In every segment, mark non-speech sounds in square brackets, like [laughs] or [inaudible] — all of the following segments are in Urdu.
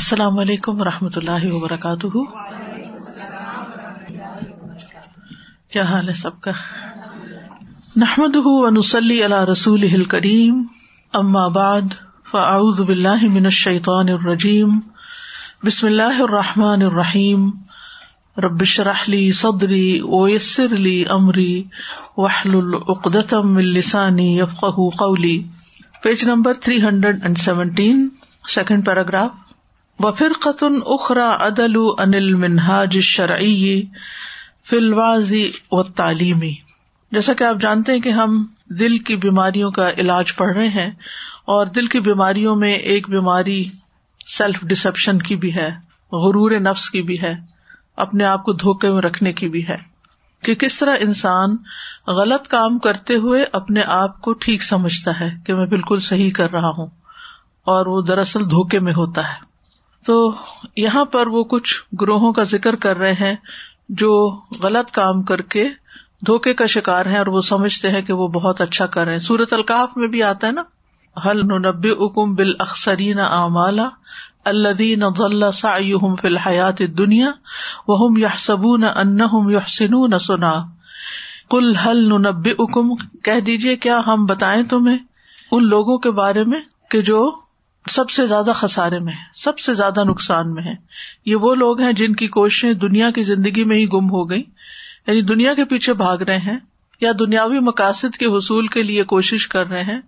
السلام علیکم و رحمۃ اللہ وبرکاتہ۔ کیا حال ہے سب کا؟ نحمد ونسلی علی رسول کریم اما بعد، فاعوذ باللہ من الشیطان الرجیم، بسم اللہ الرحمٰن الرحیم۔ ربش رحلی صدری ویسر لی امری وحل العقدم السانی یفق قولی۔ Page number three hundred and seventeen second paragraph وفر قطن اخرا عدل انل منہاج شرعی فلوازی و تعلیمی جیسا کہ آپ جانتے ہیں کہ ہم دل کی بیماریوں کا علاج پڑھ رہے ہیں اور دل کی بیماریوں میں ایک بیماری سیلف ڈسپشن کی بھی ہے، غرور نفس کی بھی ہے، اپنے آپ کو دھوکے میں رکھنے کی بھی ہے۔ کہ کس طرح انسان غلط کام کرتے ہوئے اپنے آپ کو ٹھیک سمجھتا ہے کہ میں بالکل صحیح کر رہا ہوں اور وہ دراصل دھوکے میں ہوتا ہے۔ تو یہاں پر وہ کچھ گروہوں کا ذکر کر رہے ہیں جو غلط کام کر کے دھوکے کا شکار ہے اور وہ سمجھتے ہیں کہ وہ بہت اچھا کر رہے ہیں۔ سورت القاف میں بھی آتا ہے نا؟ حل نب اکم بال اخسرین اعمالا الدین فی الحیات دنیا وہ یا سبون ان یحسنون سنا کل حل نب اکم کہہ دیجیے کیا ہم بتائیں تمہیں ان لوگوں کے بارے میں کہ جو سب سے زیادہ خسارے میں ہے سب سے زیادہ نقصان میں ہے یہ وہ لوگ ہیں جن کی کوششیں دنیا کی زندگی میں ہی گم ہو گئی یعنی دنیا کے پیچھے بھاگ رہے ہیں یا دنیاوی مقاصد کے حصول کے لیے کوشش کر رہے ہیں۔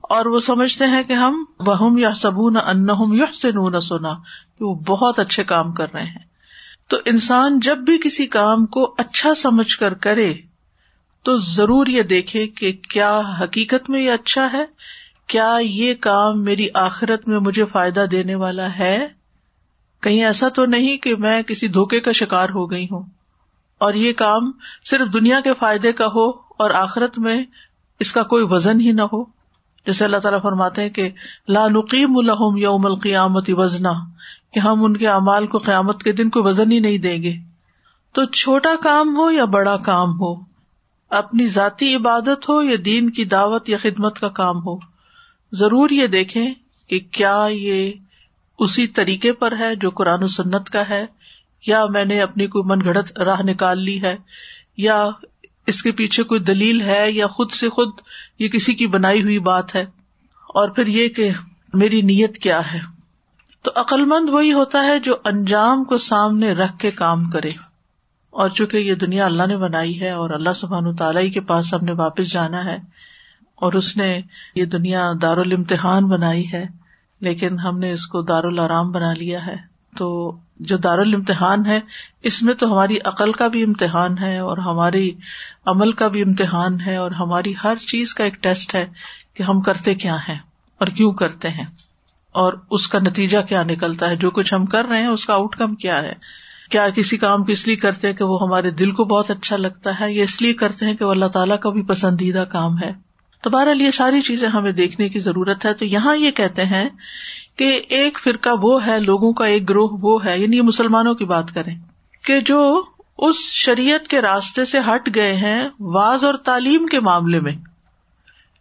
اور وہ سمجھتے ہیں کہ ہم وہ یا سبو نہ ان یا سے نو نہ سونا کہ وہ بہت اچھے کام کر رہے ہیں۔ تو انسان جب بھی کسی کام کو اچھا سمجھ کر کرے، تو ضرور یہ دیکھے کہ کیا حقیقت میں یہ اچھا ہے۔ کیا یہ کام میری آخرت میں مجھے فائدہ دینے والا ہے؟ کہیں ایسا تو نہیں کہ میں کسی دھوکے کا شکار ہو گئی ہوں۔ اور یہ کام صرف دنیا کے فائدے کا ہو اور آخرت میں اس کا کوئی وزن ہی نہ ہو۔ جیسے اللہ تعالیٰ فرماتے ہیں کہ لا نقیم الحم یوم القیامت وزنا کہ ہم ان کے اعمال کو قیامت کے دن کو وزن ہی نہیں دیں گے۔ تو چھوٹا کام ہو یا بڑا کام ہو، اپنی ذاتی عبادت ہو یا دین کی دعوت یا خدمت کا کام ہو۔ ضرور یہ دیکھیں کہ کیا یہ اسی طریقے پر ہے جو قرآن و سنت کا ہے، یا میں نے اپنی کوئی من گڑت راہ نکال لی ہے، یا اس کے پیچھے کوئی دلیل ہے، یا خود سے خود یہ کسی کی بنائی ہوئی بات ہے، اور پھر یہ کہ میری نیت کیا ہے۔ تو عقلمند وہی ہوتا ہے جو انجام کو سامنے رکھ کے کام کرے۔ اور چونکہ یہ دنیا اللہ نے بنائی ہے اور اللہ سبحان تعالی کے پاس ہم نے واپس جانا ہے اور اس نے یہ دنیا دار الامتحان بنائی ہے، لیکن ہم نے اس کو دار العرام بنا لیا ہے۔ تو جو دار الامتحان ہے، اس میں تو ہماری عقل کا بھی امتحان ہے اور ہماری عمل کا بھی امتحان ہے اور ہماری ہر چیز کا ایک ٹیسٹ ہے کہ ہم کرتے کیا ہیں اور کیوں کرتے ہیں۔ اور اس کا نتیجہ کیا نکلتا ہے؟ جو کچھ ہم کر رہے ہیں، اس کا آؤٹ کم کیا ہے؟ کیا کسی کام کو اس لیے کرتے ہیں کہ وہ ہمارے دل کو بہت اچھا لگتا ہے یا اس لیے کرتے ہیں کہ وہ اللہ تعالیٰ کا بھی پسندیدہ کام ہے؟ تو بہرحال یہ ساری چیزیں ہمیں دیکھنے کی ضرورت ہے۔ تو یہاں یہ کہتے ہیں کہ ایک فرقہ وہ ہے، لوگوں کا ایک گروہ وہ ہے۔ یعنی مسلمانوں کی بات کریں کہ جو اس شریعت کے راستے سے ہٹ گئے ہیں واز اور تعلیم کے معاملے میں۔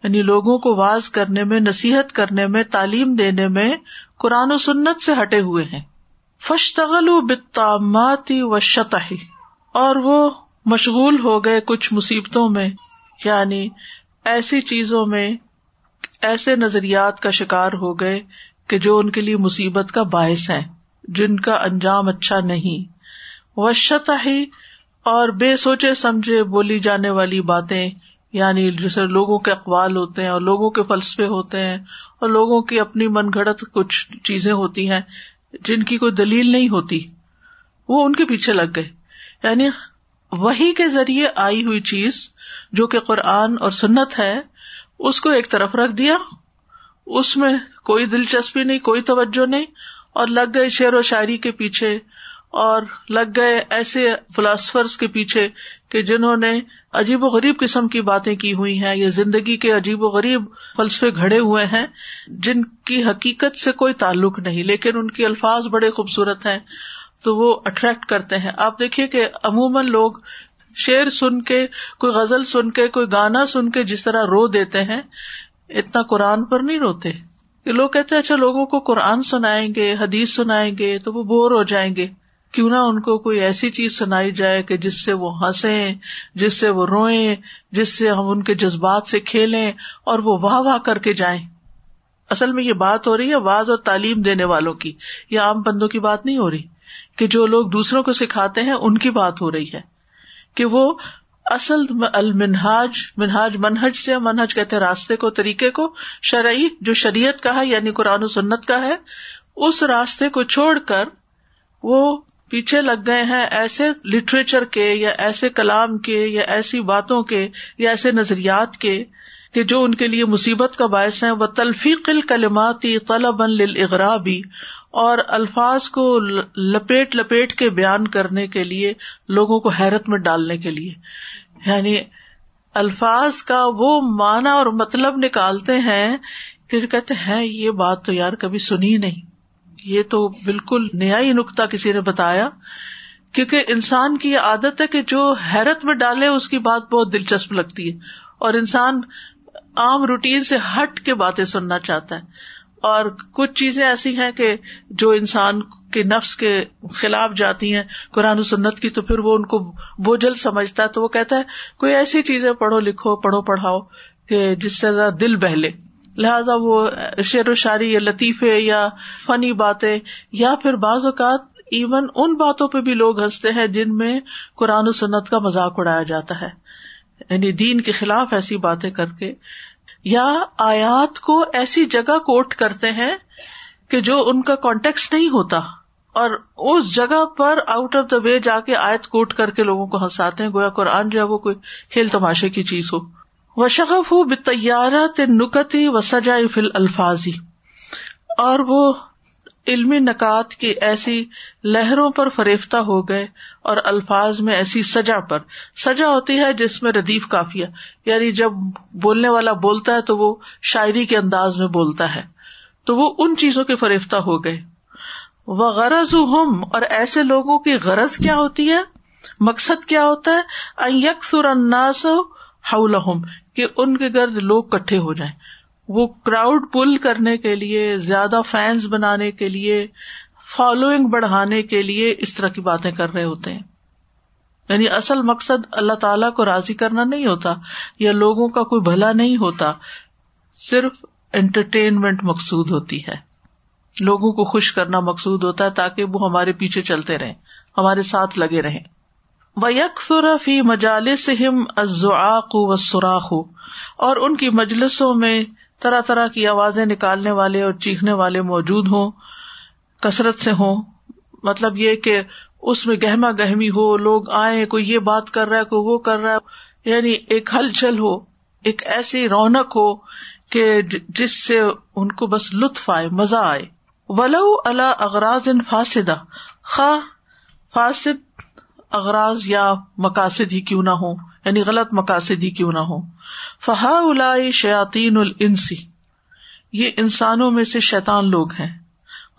یعنی لوگوں کو واز کرنے میں، نصیحت کرنے میں، تعلیم دینے میں قرآن و سنت سے ہٹے ہوئے ہیں۔ فشتغل بتاماتی و شتحی اور وہ مشغول ہو گئے کچھ مصیبتوں میں۔ یعنی ایسی چیزوں میں ایسے نظریات کا شکار ہو گئے کہ جو ان کے لیے مصیبت کا باعث ہے جن کا انجام اچھا نہیں۔ وشت ہی اور بے سوچے سمجھے بولی جانے والی باتیں یعنی جیسے لوگوں کے اقوال ہوتے ہیں اور لوگوں کے فلسفے ہوتے ہیں اور لوگوں کی اپنی من گھڑت کچھ چیزیں ہوتی ہیں جن کی کوئی دلیل نہیں ہوتی، وہ ان کے پیچھے لگ گئے۔ یعنی وہی کے ذریعے آئی ہوئی چیز جو کہ قرآن اور سنت ہے، اس کو ایک طرف رکھ دیا۔ اس میں کوئی دلچسپی نہیں، کوئی توجہ نہیں۔ اور لگ گئے شعر و شاعری کے پیچھے۔ اور لگ گئے ایسے فلاسفرس کے پیچھے کہ جنہوں نے عجیب و غریب قسم کی باتیں کی ہوئی ہیں۔ یا زندگی کے عجیب و غریب فلسفے گھڑے ہوئے ہیں، جن کی حقیقت سے کوئی تعلق نہیں، لیکن ان کے الفاظ بڑے خوبصورت ہیں۔ تو وہ اٹریکٹ کرتے ہیں۔ آپ دیکھیے کہ عموماً لوگ شعر سن کے، کوئی غزل سن کے، کوئی گانا سن کے جس طرح رو دیتے ہیں، اتنا قرآن پر نہیں روتے۔ کہ لوگ کہتے ہیں اچھا لوگوں کو قرآن سنائیں گے، حدیث سنائیں گے، تو وہ بور ہو جائیں گے۔ کیوں نہ ان کو کوئی ایسی چیز سنائی جائے کہ جس سے وہ ہنسیں، جس سے وہ روئیں، جس سے ہم ان کے جذبات سے کھیلیں اور وہ واہ واہ کر کے جائیں۔ اصل میں یہ بات ہو رہی ہے واض اور تعلیم دینے والوں کی۔ یہ عام بندوں کی بات نہیں ہو رہی۔ کہ جو لوگ دوسروں کو سکھاتے ہیں، ان کی بات ہو رہی ہے۔ کہ وہ اصل المنہاج، منہاج منہج سے منہج کہتے راستے کو، طریقے کو، شرعی جو شریعت کا ہے یعنی قرآن و سنت کا ہے، اس راستے کو چھوڑ کر وہ پیچھے لگ گئے ہیں ایسے لٹریچر کے یا ایسے کلام کے یا ایسی باتوں کے یا ایسے نظریات کے کہ جو ان کے لیے مصیبت کا باعث ہے وہ تلفیق الکلماتی طلب اغرابی اور الفاظ کو لپیٹ لپیٹ کے بیان کرنے کے لیے، لوگوں کو حیرت میں ڈالنے کے لیے۔ یعنی الفاظ کا وہ معنی اور مطلب نکالتے ہیں کہ کہتے ہیں، یہ بات تو یار کبھی سنی نہیں۔ یہ تو بالکل نیا ہی نقطہ کسی نے بتایا۔ کیونکہ انسان کی یہ عادت ہے کہ جو حیرت میں ڈالے، اس کی بات بہت دلچسپ لگتی ہے۔ اور انسان عام روٹین سے ہٹ کے باتیں سننا چاہتا ہے اور کچھ چیزیں ایسی ہیں کہ جو انسان کے نفس کے خلاف جاتی ہیں، قرآن و سنت کی تو پھر وہ ان کو بوجھل سمجھتا ہے تو وہ کہتا ہے، کوئی ایسی چیزیں پڑھو لکھو، پڑھو پڑھاؤ کہ جس سے دل بہلے۔ لہذا وہ شعر و شاعری یا لطیفے یا فنی باتیں یا پھر بعض اوقات ایون ان باتوں پہ بھی لوگ ہنستے ہیں جن میں قرآن و سنت کا مذاق اڑایا جاتا ہے۔ یعنی دین کے خلاف ایسی باتیں کر کے یا آیات کو ایسی جگہ کوٹ کرتے ہیں کہ جو ان کا کانٹیکس نہیں ہوتا اور اس جگہ پر آؤٹ آف دا وے جا کے آیت کوٹ کر کے لوگوں کو ہنساتے ہیں، گویا قرآن جو ہے وہ کوئی کھیل تماشے کی چیز ہو۔ و شغف ہو بتارہ تنکتی و سجا فل الفاظی اور وہ علمی نکات کی ایسی لہروں پر فریفتہ ہو گئے اور الفاظ میں ایسی سجا پر۔ سجا ہوتی ہے جس میں ردیف کافی یعنی جب بولنے والا بولتا ہے تو وہ شاعری کے انداز میں بولتا ہے۔ تو وہ ان چیزوں کے فریفتہ ہو گئے۔ وہ غرض ہم اور ایسے لوگوں کی غرض کیا ہوتی ہے؟ مقصد کیا ہوتا ہے؟ یکسر اناس ہم کہ ان کے گرد لوگ کٹھے ہو جائیں۔ وہ کراؤڈ پل کرنے کے لیے، زیادہ فینس بنانے کے لیے فالوئنگ بڑھانے کے لیے اس طرح کی باتیں کر رہے ہوتے ہیں۔ یعنی اصل مقصد اللہ تعالی کو راضی کرنا نہیں ہوتا، یا لوگوں کا کوئی بھلا نہیں ہوتا، صرف انٹرٹینمنٹ مقصود ہوتی ہے۔ لوگوں کو خوش کرنا مقصود ہوتا ہے تاکہ وہ ہمارے پیچھے چلتے رہیں، ہمارے ساتھ لگے رہیں۔ وہ یک فی مجالس ہم ازعاق و سوراخ اور ان کی مجلسوں میں طرح طرح کی آوازیں نکالنے والے اور چیخنے والے موجود ہوں، کثرت سے ہوں۔ مطلب یہ کہ اس میں گہما گہمی ہو، لوگ آئے کوئی یہ بات کر رہا ہے، کوئی وہ کر رہا ہے۔ یعنی ایک ہلچل ہو، ایک ایسی رونق ہو کہ جس سے ان کو بس لطف آئے، مزہ آئے۔ ولو اللہ اغراض ان فاسدہ خواہ فاسد اغراض یا مقاصد ہی کیوں نہ ہو یعنی غلط مقاصد ہی کیوں نہ ہو فہا الا شیاتین السی یہ انسانوں میں سے شیتان لوگ ہیں۔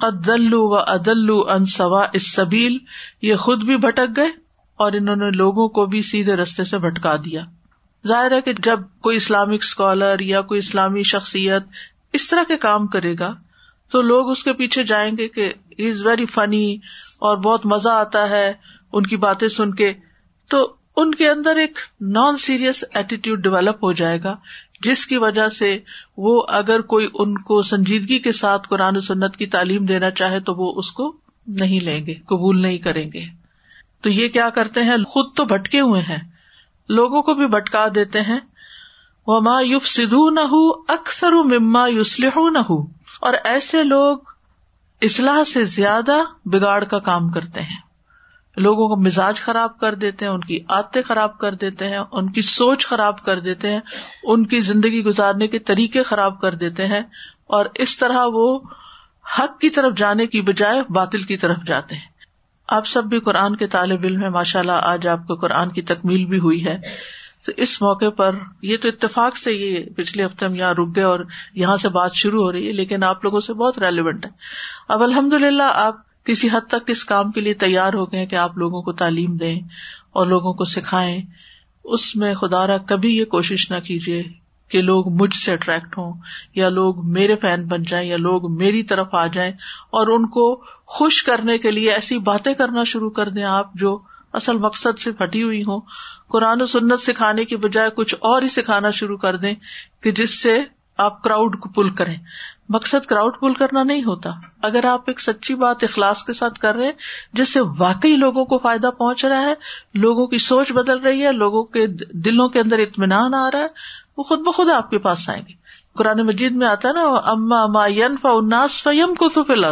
قدلو و ادلو ان سوا اس سبیل یہ خود بھی بھٹک گئے اور انہوں نے لوگوں کو بھی سیدھے رستے سے بھٹکا دیا۔ ظاہر ہے کہ جب کوئی اسلامک اسکالر یا کوئی اسلامی شخصیت اس طرح کے کام کرے گا، تو لوگ اس کے پیچھے جائیں گے کہ از ویری فنی اور بہت مزہ آتا ہے۔ ان کی باتیں سن کے، تو ان کے اندر ایک نان سیریس ایٹیٹیوڈ ڈیولپ ہو جائے گا، جس کی وجہ سے وہ اگر کوئی ان کو سنجیدگی کے ساتھ قرآن و سنت کی تعلیم دینا چاہے تو وہ اس کو نہیں لیں گے، قبول نہیں کریں گے۔ تو یہ کیا کرتے ہیں؟ خود تو بھٹکے ہوئے ہیں۔ لوگوں کو بھی بھٹکا دیتے ہیں۔ وہ ما یوف سدھو نہ ہو اکثر مما یوسلح نہ ہو اور ایسے لوگ اصلاح سے زیادہ بگاڑ کا کام کرتے ہیں۔ لوگوں کا مزاج خراب کر دیتے ہیں، ان کی آتے خراب کر دیتے ہیں، ان کی سوچ خراب کر دیتے ہیں، ان کی زندگی گزارنے کے طریقے خراب کر دیتے ہیں اور اس طرح وہ حق کی طرف جانے کی بجائے باطل کی طرف جاتے ہیں۔ آپ سب بھی قرآن کے طالب علم ہے ماشاء اللہ آج آپ کو قرآن کی تکمیل بھی ہوئی ہے۔ تو اس موقع پر یہ تو اتفاق سے یہ پچھلے ہفتے ہم یہاں رک گئے اور یہاں سے بات شروع ہو رہی ہے، لیکن آپ لوگوں سے بہت ریلیونٹ ہے۔ اب الحمد للہ آپ کسی حد تک اس کام کے لیے تیار ہو گئے کہ آپ لوگوں کو تعلیم دیں اور لوگوں کو سکھائیں۔ اس میں خدا را کبھی یہ کوشش نہ کیجیے کہ لوگ مجھ سے اٹریکٹ ہوں یا لوگ میرے فین بن جائیں یا لوگ میری طرف آ جائیں اور ان کو خوش کرنے کے لیے ایسی باتیں کرنا شروع کر دیں آپ جو اصل مقصد سے پھٹی ہوئی ہوں۔ قرآن و سنت سکھانے کی بجائے کچھ اور ہی سکھانا شروع کر دیں کہ جس سے آپ کراؤڈ کو پل کریں۔ مقصد کراؤڈ پل کرنا نہیں ہوتا۔ اگر آپ ایک سچی بات اخلاص کے ساتھ کر رہے ہیں، جس سے واقعی لوگوں کو فائدہ پہنچ رہا ہے، لوگوں کی سوچ بدل رہی ہے، لوگوں کے دلوں کے اندر اطمینان آ رہا ہے، وہ خود بخود آپ کے پاس آئیں گے۔ قرآن مجید میں آتا ہے نا اما اما فا اناس فیم کو تو فل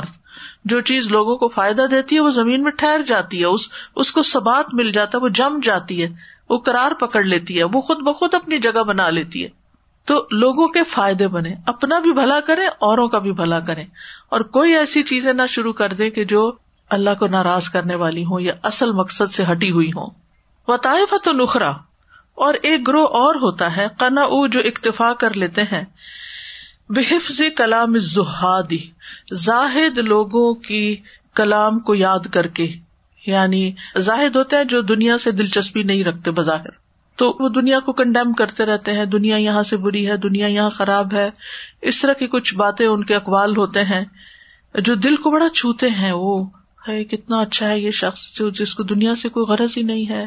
جو چیز لوگوں کو فائدہ دیتی ہے، وہ زمین میں ٹھہر جاتی ہے، اس اس کو سبات مل جاتا ہے، وہ جم جاتی ہے، وہ کرار پکڑ لیتی ہے، وہ خود بخود اپنی جگہ بنا لیتی ہے۔ تو لوگوں کے فائدے بنے، اپنا بھی بھلا کرے اوروں کا بھی بھلا کرے اور کوئی ایسی چیزیں نہ شروع کر دے کہ جو اللہ کو ناراض کرنے والی ہوں یا اصل مقصد سے ہٹی ہوئی ہوں۔ وطائف تو نخرا اور ایک گروہ اور ہوتا ہے کنا او جو اکتفا کر لیتے ہیں۔ بحفظ کلام زہادی زاہد لوگوں کی کلام کو یاد کر کے۔ یعنی زاہد ہوتا ہے جو دنیا سے دلچسپی نہیں رکھتے بظاہر۔ تو وہ دنیا کو کنڈیم کرتے رہتے ہیں۔ دنیا یہاں سے بری ہے، دنیا یہاں خراب ہے۔ اس طرح کی کچھ باتیں ان کے اقوال ہوتے ہیں جو دل کو بڑا چھوتے ہیں۔ وہ ہے، کتنا اچھا ہے یہ شخص جو جس کو دنیا سے کوئی غرض ہی نہیں ہے۔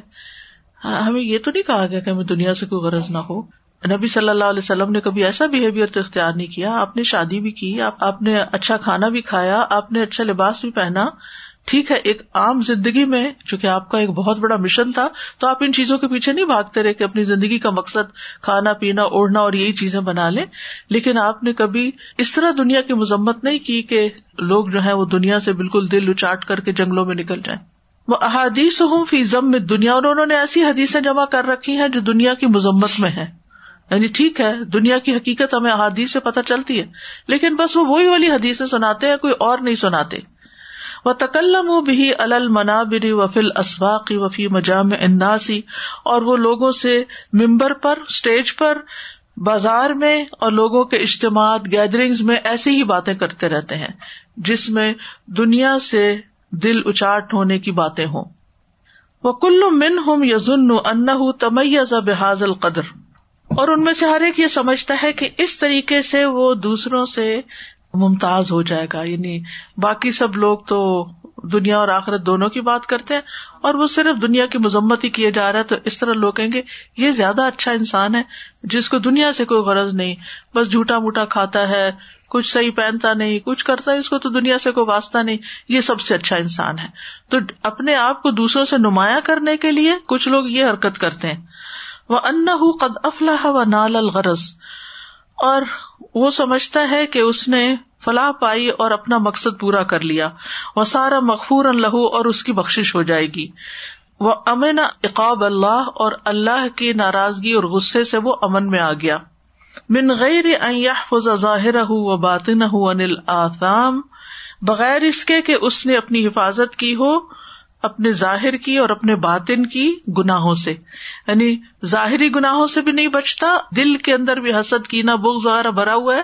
ہمیں یہ تو نہیں کہا گیا کہ ہمیں دنیا سے کوئی غرض نہ ہو۔ نبی صلی اللہ علیہ وسلم نے کبھی ایسا بہیویئر تو اختیار نہیں کیا۔ آپ نے شادی بھی کی، آپ نے اچھا کھانا بھی کھایا، آپ نے اچھا لباس بھی پہنا۔ ٹھیک ہے، ایک عام زندگی میں چونکہ آپ کا ایک بہت بڑا مشن تھا، تو آپ ان چیزوں کے پیچھے نہیں بھاگتے رہے کہ اپنی زندگی کا مقصد کھانا، پینا، اوڑھنا اور یہی چیزیں بنا لیں۔ لیکن آپ نے کبھی اس طرح دنیا کی مذمت نہیں کی کہ لوگ جو ہے وہ دنیا سے بالکل دل اچاٹ کر کے جنگلوں میں نکل جائیں۔ وہ احادیث ہوں فی ضم دنیا اور انہوں نے ایسی حدیثیں جمع کر رکھی ہیں جو دنیا کی مذمت میں ہے یعنی ٹھیک ہے، دنیا کی حقیقت ہمیں احادیث سے پتہ چلتی ہے، لیکن بس وہ وہی والی حدیثیں سناتے ہیں، کوئی اور نہیں سناتے۔ وہ تکلم بھی المنابری وفیل اسواقی وفی مجام اناسی اور وہ لوگوں سے ممبر پر اسٹیج پر، بازار میں، اور لوگوں کے اجتماعات گیدرنگ میں ایسی ہی باتیں کرتے رہتے ہیں، جس میں دنیا سے دل اچاٹ ہونے کی باتیں ہوں۔ وہ کلو من ہوں یزن ان تمیز بحاظ القدر۔ اور ان میں سے ہر ایک یہ سمجھتا ہے کہ اس طریقے سے وہ دوسروں سے ممتاز ہو جائے گا۔ یعنی باقی سب لوگ تو دنیا اور آخرت دونوں کی بات کرتے ہیں اور وہ صرف دنیا کی مذمت ہی کیے جا رہا ہے تو اس طرح لوگ کہیں گے، یہ زیادہ اچھا انسان ہے جس کو دنیا سے کوئی غرض نہیں، بس جھوٹا موٹا کھاتا ہے، کچھ صحیح پہنتا نہیں، کچھ کرتا ہے، اس کو تو دنیا سے کوئی واسطہ نہیں۔ یہ سب سے اچھا انسان ہے۔ تو اپنے آپ کو دوسروں سے نمایاں کرنے کے لیے کچھ لوگ یہ حرکت کرتے ہیں۔ وہ ان قد افلاح و نال الغرض اور وہ سمجھتا ہے کہ اس نے فلاح پائی اور اپنا مقصد پورا کر لیا۔ وہ سارا مغفور لہو اور اس کی بخش ہو جائے گی۔ وہ امن اقاب اللہ اور اللہ کی ناراضگی اور غصے سے وہ امن میں آ گیا۔ من غیر ظاہر و بات نہ انل آسام بغیر اس کے کہ اس نے اپنی حفاظت کی ہو۔ اپنے ظاہر کی اور اپنے باطن کی گناہوں سے۔ یعنی ظاہری گناہوں سے بھی نہیں بچتا، دل کے اندر بھی حسد کی نہ بغ وغیرہ بھرا ہوا ہے۔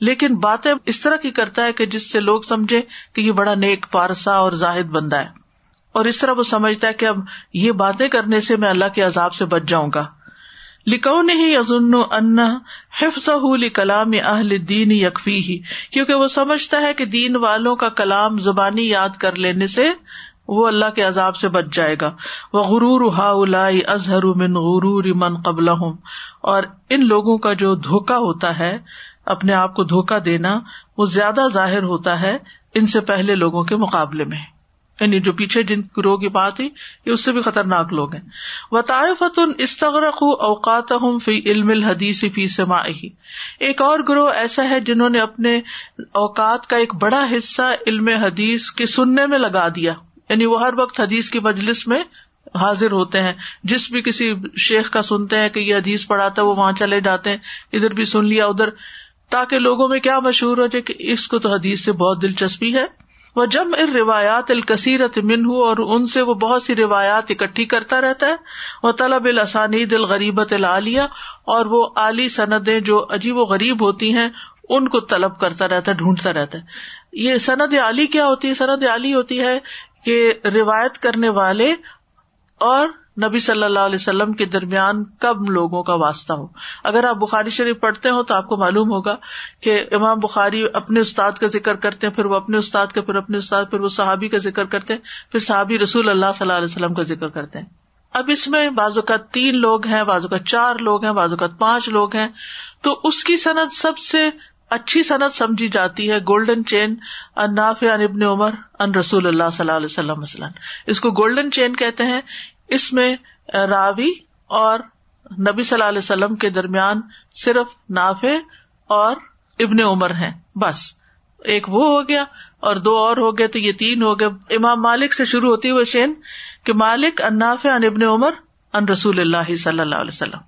لیکن باتیں اس طرح کی کرتا ہے کہ جس سے لوگ سمجھے کہ یہ بڑا نیک، پارسا اور زاہد بندہ ہے۔ اور اس طرح وہ سمجھتا ہے کہ اب یہ باتیں کرنے سے میں اللہ کے عذاب سے بچ جاؤں گا۔ لکھو نہیں ازن ان حفظ کلام اہل دین یکفی ہی کیونکہ وہ سمجھتا ہے کہ دین والوں کا کلام زبانی یاد کر لینے سے وہ اللہ کے عذاب سے بچ جائے گا۔ وہ غرور ہا ازہر من غرور من قبل اور ان لوگوں کا جو دھوکا ہوتا ہے، اپنے آپ کو دھوکا دینا، وہ زیادہ ظاہر ہوتا ہے ان سے پہلے لوگوں کے مقابلے میں۔ یعنی جو پیچھے جن گروہ کی بات ہی یہ اس سے بھی خطرناک لوگ ہیں۔ و طائفت استغرق اوقات ہوں فی علم الحدیث فی سما ایک اور گروہ ایسا ہے جنہوں نے اپنے اوقات کا ایک بڑا حصہ علم حدیث کے سننے میں لگا دیا۔ یعنی وہ ہر وقت حدیث کی مجلس میں حاضر ہوتے ہیں۔ جس بھی کسی شیخ کا سنتے ہیں کہ یہ حدیث پڑھاتا ہے، وہ وہاں چلے جاتے ہیں، ادھر بھی سن لیا، ادھر۔ تاکہ لوگوں میں کیا مشہور ہو جائے کہ اس کو تو حدیث سے بہت دلچسپی ہے۔ وہ جم ار روایات الکثیرت من ہوں اور ان سے وہ بہت سی روایات اکٹھی کرتا رہتا ہے۔ وہ طلب الاسانید الغریبت العالیہ، اور وہ اعلی سندیں جو عجیب و غریب ہوتی ہیں، ان کو طلب کرتا رہتا ہے، ڈھونڈتا رہتا ہے۔ یہ سند علی کیا ہوتی ہے؟ سند علی ہوتی ہے کہ روایت کرنے والے اور نبی صلی اللہ علیہ وسلم کے درمیان کب لوگوں کا واسطہ ہو۔ اگر آپ بخاری شریف پڑھتے ہو تو آپ کو معلوم ہوگا کہ امام بخاری اپنے استاد کا ذکر کرتے ہیں، پھر وہ اپنے استاد کا، پھر اپنے استاد، پھر وہ صحابی کا ذکر کرتے ہیں، پھر صحابی رسول اللہ صلی اللہ علیہ وسلم کا ذکر کرتے ہیں۔ اب اس میں بازو کا تین لوگ ہیں بازو کا چار لوگ ہیں بازو کا پانچ لوگ ہیں۔ تو اس کی صنعت سب سے اچھی صنعت سمجھی جاتی ہے گولڈن چین ان ناف ان ابن عمر، ان رسول اللہ صلی اللہ علیہ وسلم مثلاً۔ اس کو گولڈن چین کہتے ہیں۔ اس میں راوی اور نبی صلی اللہ علیہ وسلم کے درمیان صرف نافع اور ابن عمر ہیں۔ بس، ایک وہ ہو گیا اور دو اور ہو گئے تو یہ تین ہو گئے۔ امام مالک سے شروع ہوتی وہ چین کہ مالک اناف ان ابن عمر، ان رسول اللہ صلی اللہ علیہ وسلم۔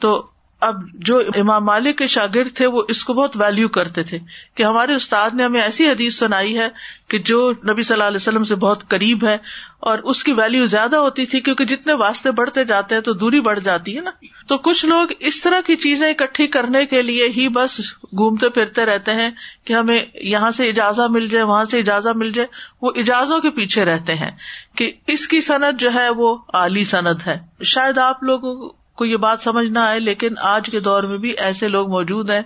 تو اب جو امام مالک کے شاگرد تھے وہ اس کو بہت ویلو کرتے تھے کہ ہمارے استاد نے ہمیں ایسی حدیث سنائی ہے کہ جو نبی صلی اللہ علیہ وسلم سے بہت قریب ہے اور اس کی ویلو زیادہ ہوتی تھی کیونکہ جتنے واسطے بڑھتے جاتے ہیں تو دوری بڑھ جاتی ہے نا۔ تو کچھ لوگ اس طرح کی چیزیں اکٹھی کرنے کے لیے ہی بس گھومتے پھرتے رہتے ہیں کہ ہمیں یہاں سے اجازت مل جائے، وہاں سے اجازت مل جائے۔ وہ اجازوں کے پیچھے رہتے ہیں کہ اس کی صنعت جو ہے وہ اعلی صنعت ہے۔ شاید آپ لوگوں کو یہ بات سمجھ نہ آئے، لیکن آج کے دور میں بھی ایسے لوگ موجود ہیں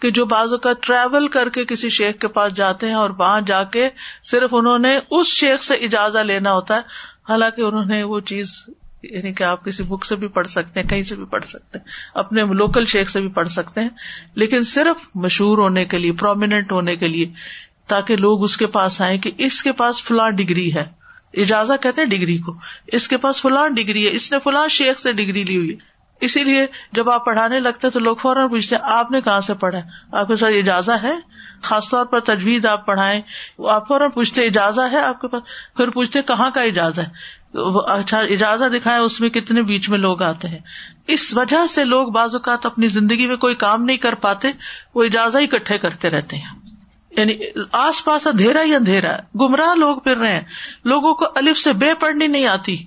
کہ جو بازو کا ٹریول کر کے کسی شیخ کے پاس جاتے ہیں اور وہاں جا کے صرف انہوں نے اس شیخ سے اجازت لینا ہوتا ہے۔ حالانکہ انہوں نے وہ چیز یعنی کہ آپ کسی بک سے بھی پڑھ سکتے ہیں، کہیں سے بھی پڑھ سکتے ہیں، اپنے لوکل شیخ سے بھی پڑھ سکتے ہیں۔ لیکن صرف مشہور ہونے کے لیے پرومیننٹ ہونے کے لیے، تاکہ لوگ اس کے پاس آئے کہ اس کے پاس فلاں ڈگری ہے۔ اجازت کہتے ہیں ڈگری کو۔ اس کے پاس فلاں ڈگری ہے، اس نے فلاں شیخ سے ڈگری لی ہوئی اسی لیے جب آپ پڑھانے لگتے تو لوگ فوراً پوچھتے آپ نے کہاں سے پڑھا آپ کے ساتھ اجازت ہے؟ خاص طور پر تجویز آپ پڑھائیں، آپ فوراً پوچھتے اجازت ہے آپ کے پاس؟ پھر پوچھتے کہاں کا اجازت ہے؟ اچھا اجازت دکھائے اس میں کتنے بیچ میں لوگ آتے ہیں۔ اس وجہ سے لوگ بعض اوقات اپنی زندگی میں کوئی کام نہیں کر پاتے، وہ اجازت اکٹھے کرتے رہتے ہیں۔ یعنی آس پاس اندھیرا ہی اندھیرا ہے۔ گمراہ لوگ پھر رہے ہیں۔ لوگوں کو الف سے بے پڑھنی نہیں آتی۔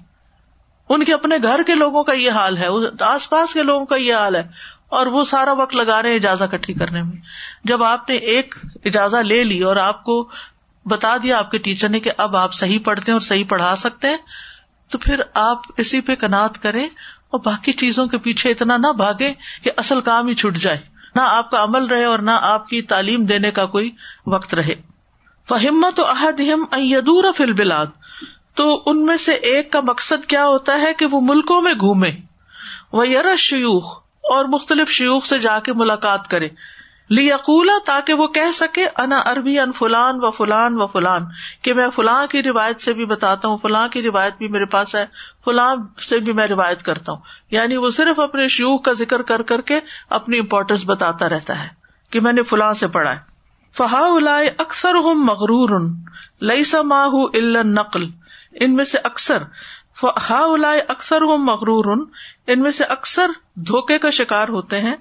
ان کے اپنے گھر کے لوگوں کا یہ حال ہے۔ آس پاس کے لوگوں کا یہ حال ہے۔ اور وہ سارا وقت لگا رہے ہیں اجازت کٹھی کرنے میں۔ جب آپ نے ایک اجازت لے لی اور آپ کو بتا دیا آپ کے ٹیچر نے کہ اب آپ صحیح پڑھتے ہیں اور صحیح پڑھا سکتے ہیں، تو پھر آپ اسی پہ کنات کریں اور باقی چیزوں کے پیچھے اتنا نہ بھاگے کہ اصل کام ہی چھٹ جائے۔ نہ آپ کا عمل رہے اور نہ آپ کی تعلیم دینے کا کوئی وقت رہے۔ فہمت و احدیم یدور فل بلاد تو ان میں سے ایک کا مقصد کیا ہوتا ہے کہ وہ ملکوں میں گھومے۔ وہ یار شیوخ اور مختلف شیوخ سے جا کے ملاقات کرے۔ لیقولا، تاکہ وہ کہہ سکے، انا عربی ان فلان و فلان و فلان، کہ میں فلاں کی روایت سے بھی بتاتا ہوں، فلاں کی روایت بھی میرے پاس ہے، فلاں سے بھی میں روایت کرتا ہوں۔ یعنی وہ صرف اپنے شیوخ کا ذکر کر کر کے اپنی امپورٹینس بتاتا رہتا ہے، کہ میں نے فلاں سے پڑھا ہے۔ فہا اکثر ہوں مغرور لئی سا ماہ نقل ان میں سے اکثر ہا الا اکثر ہوں مغرور ان میں سے اکثر دھوکے کا شکار ہوتے ہیں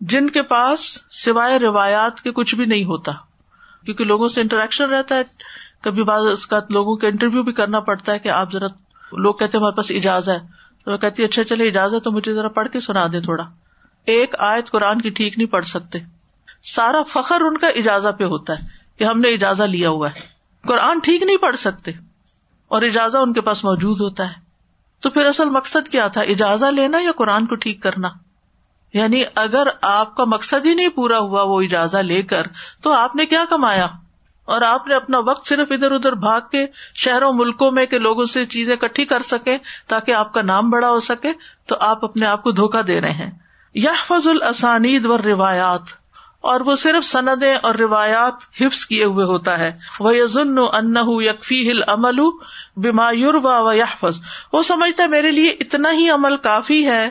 جن کے پاس سوائے روایات کے کچھ بھی نہیں ہوتا، کیونکہ لوگوں سے انٹریکشن رہتا ہے۔ کبھی بعض کا لوگوں کا انٹرویو بھی کرنا پڑتا ہے کہ آپ ذرا، لوگ کہتے ہمارے پاس اجازت ہے۔ تو کہتی اچھا چلے اجازت تو مجھے ذرا پڑھ کے سنا دے تھوڑا۔ ایک آیت قرآن کی ٹھیک نہیں پڑھ سکتے۔ سارا فخر ان کا اجازت پہ ہوتا ہے کہ ہم نے اجازت لیا ہوا ہے۔ قرآن ٹھیک نہیں پڑھ سکتے اور اجازت ان کے پاس موجود ہوتا ہے۔ تو پھر اصل مقصد کیا تھا؟ اجازت لینا یا قرآن کو ٹھیک کرنا؟ یعنی اگر آپ کا مقصد ہی نہیں پورا ہوا وہ اجازت لے کر، تو آپ نے کیا کمایا؟ اور آپ نے اپنا وقت صرف ادھر ادھر بھاگ کے شہروں، ملکوں میں کے لوگوں سے چیزیں کٹھی کر سکے تاکہ آپ کا نام بڑا ہو سکے، تو آپ اپنے آپ کو دھوکا دے رہے ہیں۔ یا فضل اسانید و روایات اور وہ صرف سندیں اور روایات حفظ کیے ہوئے ہوتا ہے۔ وہ یزن ان یکفی ہل عمل بیما یوربا و یحفظ وہ سمجھتا ہے میرے لیے اتنا ہی عمل کافی ہے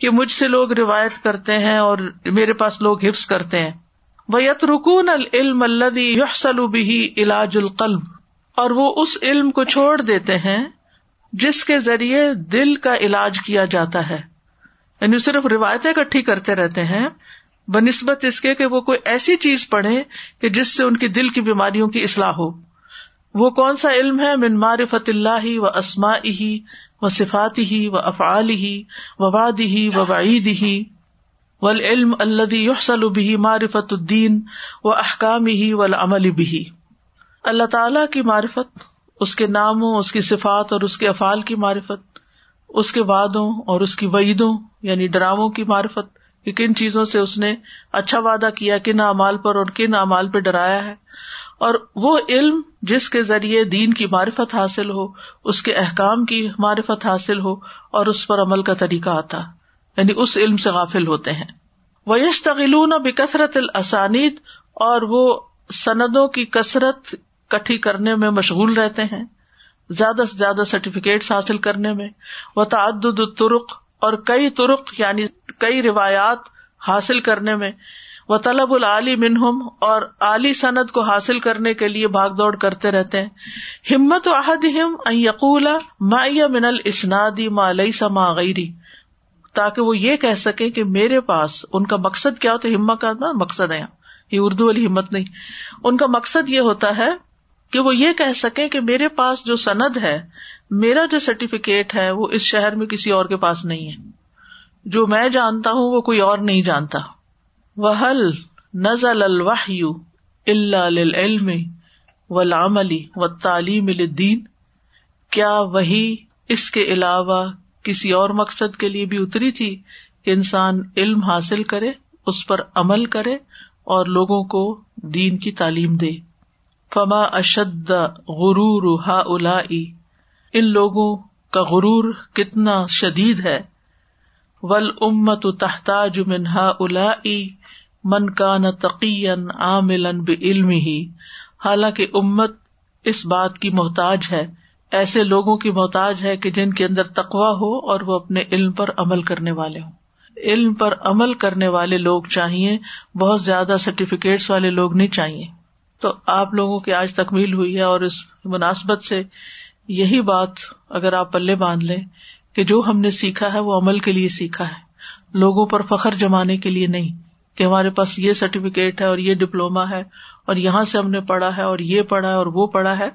کہ مجھ سے لوگ روایت کرتے ہیں اور میرے پاس لوگ حفظ کرتے ہیں۔ وہ یت رکون العلم الدی یحسل بھی علاج القلب۔ اور وہ اس علم کو چھوڑ دیتے ہیں جس کے ذریعے دل کا علاج کیا جاتا ہے۔ یعنی صرف روایتیں اکٹھی کرتے رہتے ہیں بہ نسبت اس کے کہ وہ کوئی ایسی چیز پڑھے کہ جس سے ان کی دل کی بیماریوں کی اصلاح ہو۔ وہ کون سا علم ہے؟ من معرفت اللہ و اسما ہی و صفات ہی و افعال ہی و واد ہی و وعید ہی و علم الدی یحسل بھی معرفت الدین و احکام ہی و عمل بھی اللہ تعالی کی معرفت، اس کے ناموں، اس کی صفات اور اس کے افعال کی معرفت، اس کے وعدوں اور اس کی وعیدوں یعنی ڈراموں کی معرفت کہ کن چیزوں سے اس نے اچھا وعدہ کیا، کن اعمال پر اور کن اعمال پہ ڈرایا ہے؟ اور وہ علم جس کے ذریعے دین کی معرفت حاصل ہو، اس کے احکام کی معرفت حاصل ہو اور اس پر عمل کا طریقہ آتا یعنی اس علم سے غافل ہوتے ہیں۔ ویش تغلون بکثرت السانید اور وہ سندوں کی کثرت کٹھی کرنے میں مشغول رہتے ہیں، زیادہ سے زیادہ سرٹیفکیٹ حاصل کرنے میں۔ وہ تعدد ترک اور کئی ترک یعنی کئی روایات حاصل کرنے میں وہ طلب العلی منہم اور علی سند کو حاصل کرنے کے لیے بھاگ دوڑ کرتے رہتے ہیں۔ ہمت و عہد ہم یقول ما من السنادی ما لئی سما غیری۔ تاکہ وہ یہ کہہ سکے کہ میرے پاس ان کا مقصد کیا ہوتا ہے؟ ہمت کا مطلب مقصد ہے یہ اردو والی ہمت نہیں۔ ان کا مقصد یہ ہوتا ہے کہ وہ یہ کہہ سکے کہ میرے پاس جو سند ہے، میرا جو سرٹیفکیٹ ہے، وہ اس شہر میں کسی اور کے پاس نہیں ہے۔ جو میں جانتا ہوں، وہ کوئی اور نہیں جانتا۔ وحل نزل الوحی اللہ و لاملی و تعلیم الدین کیا وہی اس کے علاوہ کسی اور مقصد کے لیے بھی اتری تھی کہ انسان علم حاصل کرے، اس پر عمل کرے اور لوگوں کو دین کی تعلیم دے؟ فما اشد غرور ہا الا ان لوگوں کا غرور کتنا شدید ہے؟ ول امت تحتاج منہا الا من کا نہ تقین عامل علم ہی حالانکہ امت اس بات کی محتاج ہے، ایسے لوگوں کی محتاج ہے کہ جن کے اندر تقوا ہو اور وہ اپنے علم پر عمل کرنے والے ہوں۔ علم پر عمل کرنے والے لوگ چاہیے، بہت زیادہ سرٹیفکیٹس والے لوگ نہیں چاہیے۔ تو آپ لوگوں کی آج تکمیل ہوئی ہے اور اس مناسبت سے یہی بات اگر آپ پلے باندھ لیں کہ جو ہم نے سیکھا ہے وہ عمل کے لیے سیکھا ہے۔ لوگوں پر فخر جمانے کے لیے نہیں۔ کہ ہمارے پاس یہ سرٹیفکیٹ ہے اور یہ ڈپلوما ہے اور یہاں سے ہم نے پڑھا ہے اور یہ پڑھا ہے اور وہ پڑھا ہے۔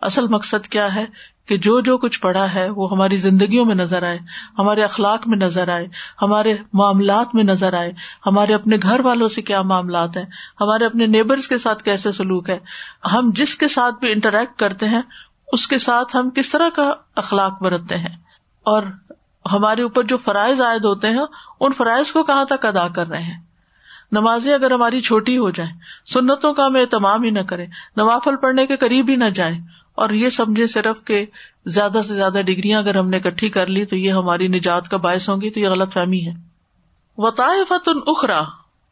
اصل مقصد کیا ہے کہ جو جو کچھ پڑھا ہے وہ ہماری زندگیوں میں نظر آئے، ہمارے اخلاق میں نظر آئے، ہمارے معاملات میں نظر آئے۔ ہمارے اپنے گھر والوں سے کیا معاملات ہیں؟ ہمارے اپنے نیبرز کے ساتھ کیسے سلوک ہے؟ ہم جس کے ساتھ بھی انٹریکٹ کرتے ہیں، اس کے ساتھ ہم کس طرح کا اخلاق برتتے ہیں؟ اور ہمارے اوپر جو فرائض عائد ہوتے ہیں، ان فرائض کو کہاں تک ادا کر رہے ہیں؟ نمازیں اگر ہماری چھوٹی ہو جائیں، سنتوں کا ہم اہتمام ہی نہ کریں، نوافل پڑھنے کے قریب ہی نہ جائیں، اور یہ سمجھے صرف کہ زیادہ سے زیادہ ڈگریاں اگر ہم نے اکٹھی کر لی تو یہ ہماری نجات کا باعث ہوں گی، تو یہ غلط فہمی ہے۔ وطائفت اخرا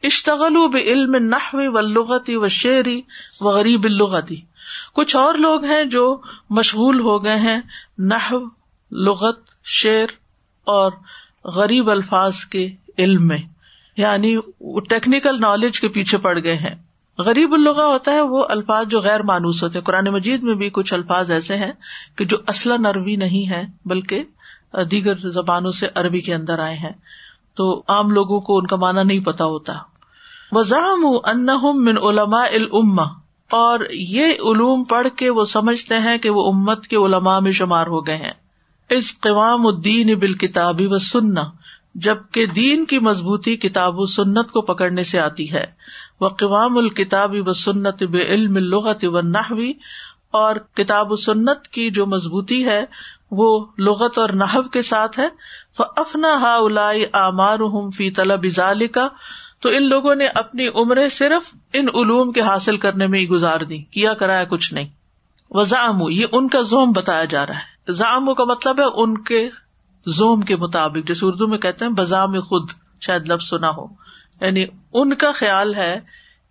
اشتغل و علم نحو و لغتی و شعری و غریب الغتی کچھ اور لوگ ہیں جو مشغول ہو گئے ہیں نحو، لغت، شعر اور غریب الفاظ کے علم میں۔ یعنی ٹیکنیکل نالج کے پیچھے پڑ گئے ہیں۔ غریب الغا ہوتا ہے، وہ الفاظ جو غیر مانوس ہوتے ہیں۔ قرآن مجید میں بھی کچھ الفاظ ایسے ہیں کہ جو اصلاً عربی نہیں ہے بلکہ دیگر زبانوں سے عربی کے اندر آئے ہیں۔ تو عام لوگوں کو ان کا معنی نہیں پتا ہوتا۔ وزام من علماء الما اور یہ علوم پڑھ کے وہ سمجھتے ہیں کہ وہ امت کے علماء میں شمار ہو گئے ہیں۔ اس قوام الدین بال کتابی و سننا جبکہ دین کی مضبوطی کتاب و سنت کو پکڑنے سے آتی ہے۔ وہ قوام الکتابی و سنت بے علم لغت و نحوی اور کتاب و سنت کی جو مضبوطی ہے، وہ لغت اور نحو کے ساتھ ہے۔ افنا ہا آمار فی طلب کا تو ان لوگوں نے اپنی عمریں صرف ان علوم کے حاصل کرنے میں ہی گزار دی کیا کرایا کچھ نہیں۔ وزام یہ ان کا زوم بتایا جا رہا ہے۔ زام کا مطلب ہے ان کے زوم کے مطابق، جیسے اردو میں کہتے ہیں، بزام خود، شاید لفظ سنا ہو۔ یعنی ان کا خیال ہے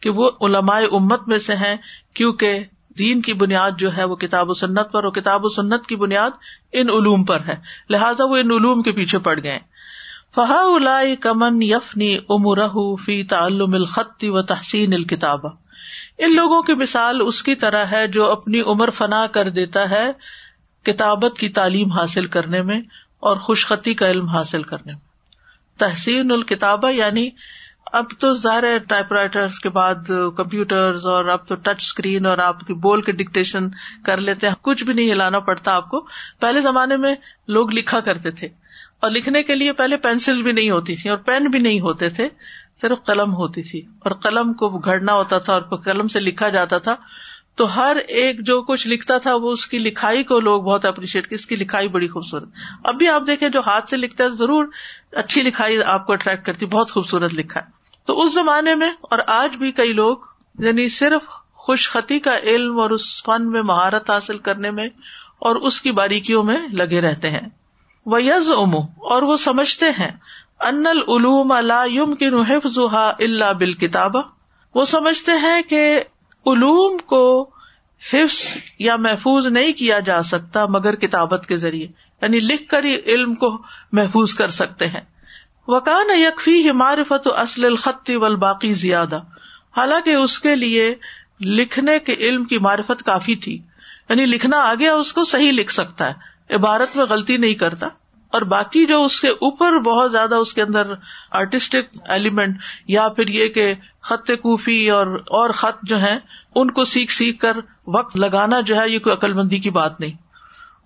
کہ وہ علماء امت میں سے ہیں، کیونکہ دین کی بنیاد جو ہے وہ کتاب و سنت پر، اور کتاب و سنت کی بنیاد ان علوم پر ہے۔ لہٰذا وہ ان علوم کے پیچھے پڑ گئے۔ فہا الا کمن یفنی امر فی تعلم الخطی و تحسین الکتاب ان لوگوں کی مثال اس کی طرح ہے جو اپنی عمر فنا کر دیتا ہے کتابت کی تعلیم حاصل کرنے میں۔ اور خوشخطی کا علم حاصل کرنے میں۔ تحسین الکتابہ یعنی اب تو ظاہر ٹائپ رائٹر کے بعد کمپیوٹر اور اب تو ٹچ اسکرین اور آپ کی بول کے ڈکٹیشن کر لیتے ہیں۔ کچھ بھی نہیں ہلانا پڑتا آپ کو۔ پہلے زمانے میں لوگ لکھا کرتے تھے اور لکھنے کے لیے پہلے پینسل بھی نہیں ہوتی تھی اور پین بھی نہیں ہوتے تھے، صرف قلم ہوتی تھی اور قلم کو گھڑنا ہوتا تھا اور قلم سے لکھا جاتا تھا۔ تو ہر ایک جو کچھ لکھتا تھا وہ اس کی لکھائی کو لوگ بہت اپریشیٹ کی، اس کی لکھائی بڑی خوبصورت۔ اب بھی آپ دیکھیں جو ہاتھ سے لکھتا ہے، ضرور اچھی لکھائی آپ کو اٹریکٹ کرتی، بہت خوبصورت لکھا ہے۔ تو اس زمانے میں اور آج بھی کئی لوگ یعنی صرف خوش خطی کا علم اور اس فن میں مہارت حاصل کرنے میں اور اس کی باریکیوں میں لگے رہتے ہیں۔ وہ یز ام اور وہ سمجھتے ہیں ان العلوم یم کی نحف اللہ بال کتاب وہ سمجھتے ہیں کہ علوم کو حفظ یا محفوظ نہیں کیا جا سکتا مگر کتابت کے ذریعے یعنی لکھ کر ہی علم کو محفوظ کر سکتے ہیں۔ وکان یکفی معرفت اصل الخطی و باقی زیادہ۔ حالانکہ اس کے لیے لکھنے کے علم کی معرفت کافی تھی یعنی لکھنا آ گیا اس کو صحیح لکھ سکتا ہے، عبارت میں غلطی نہیں کرتا۔ اور باقی جو اس کے اوپر بہت زیادہ اس کے اندر آرٹسٹک ایلیمنٹ یا پھر یہ کہ خط کوفی اور اور خط جو ہے ان کو سیکھ سیکھ کر وقت لگانا جو ہے، یہ کوئی عقل مندی کی بات نہیں۔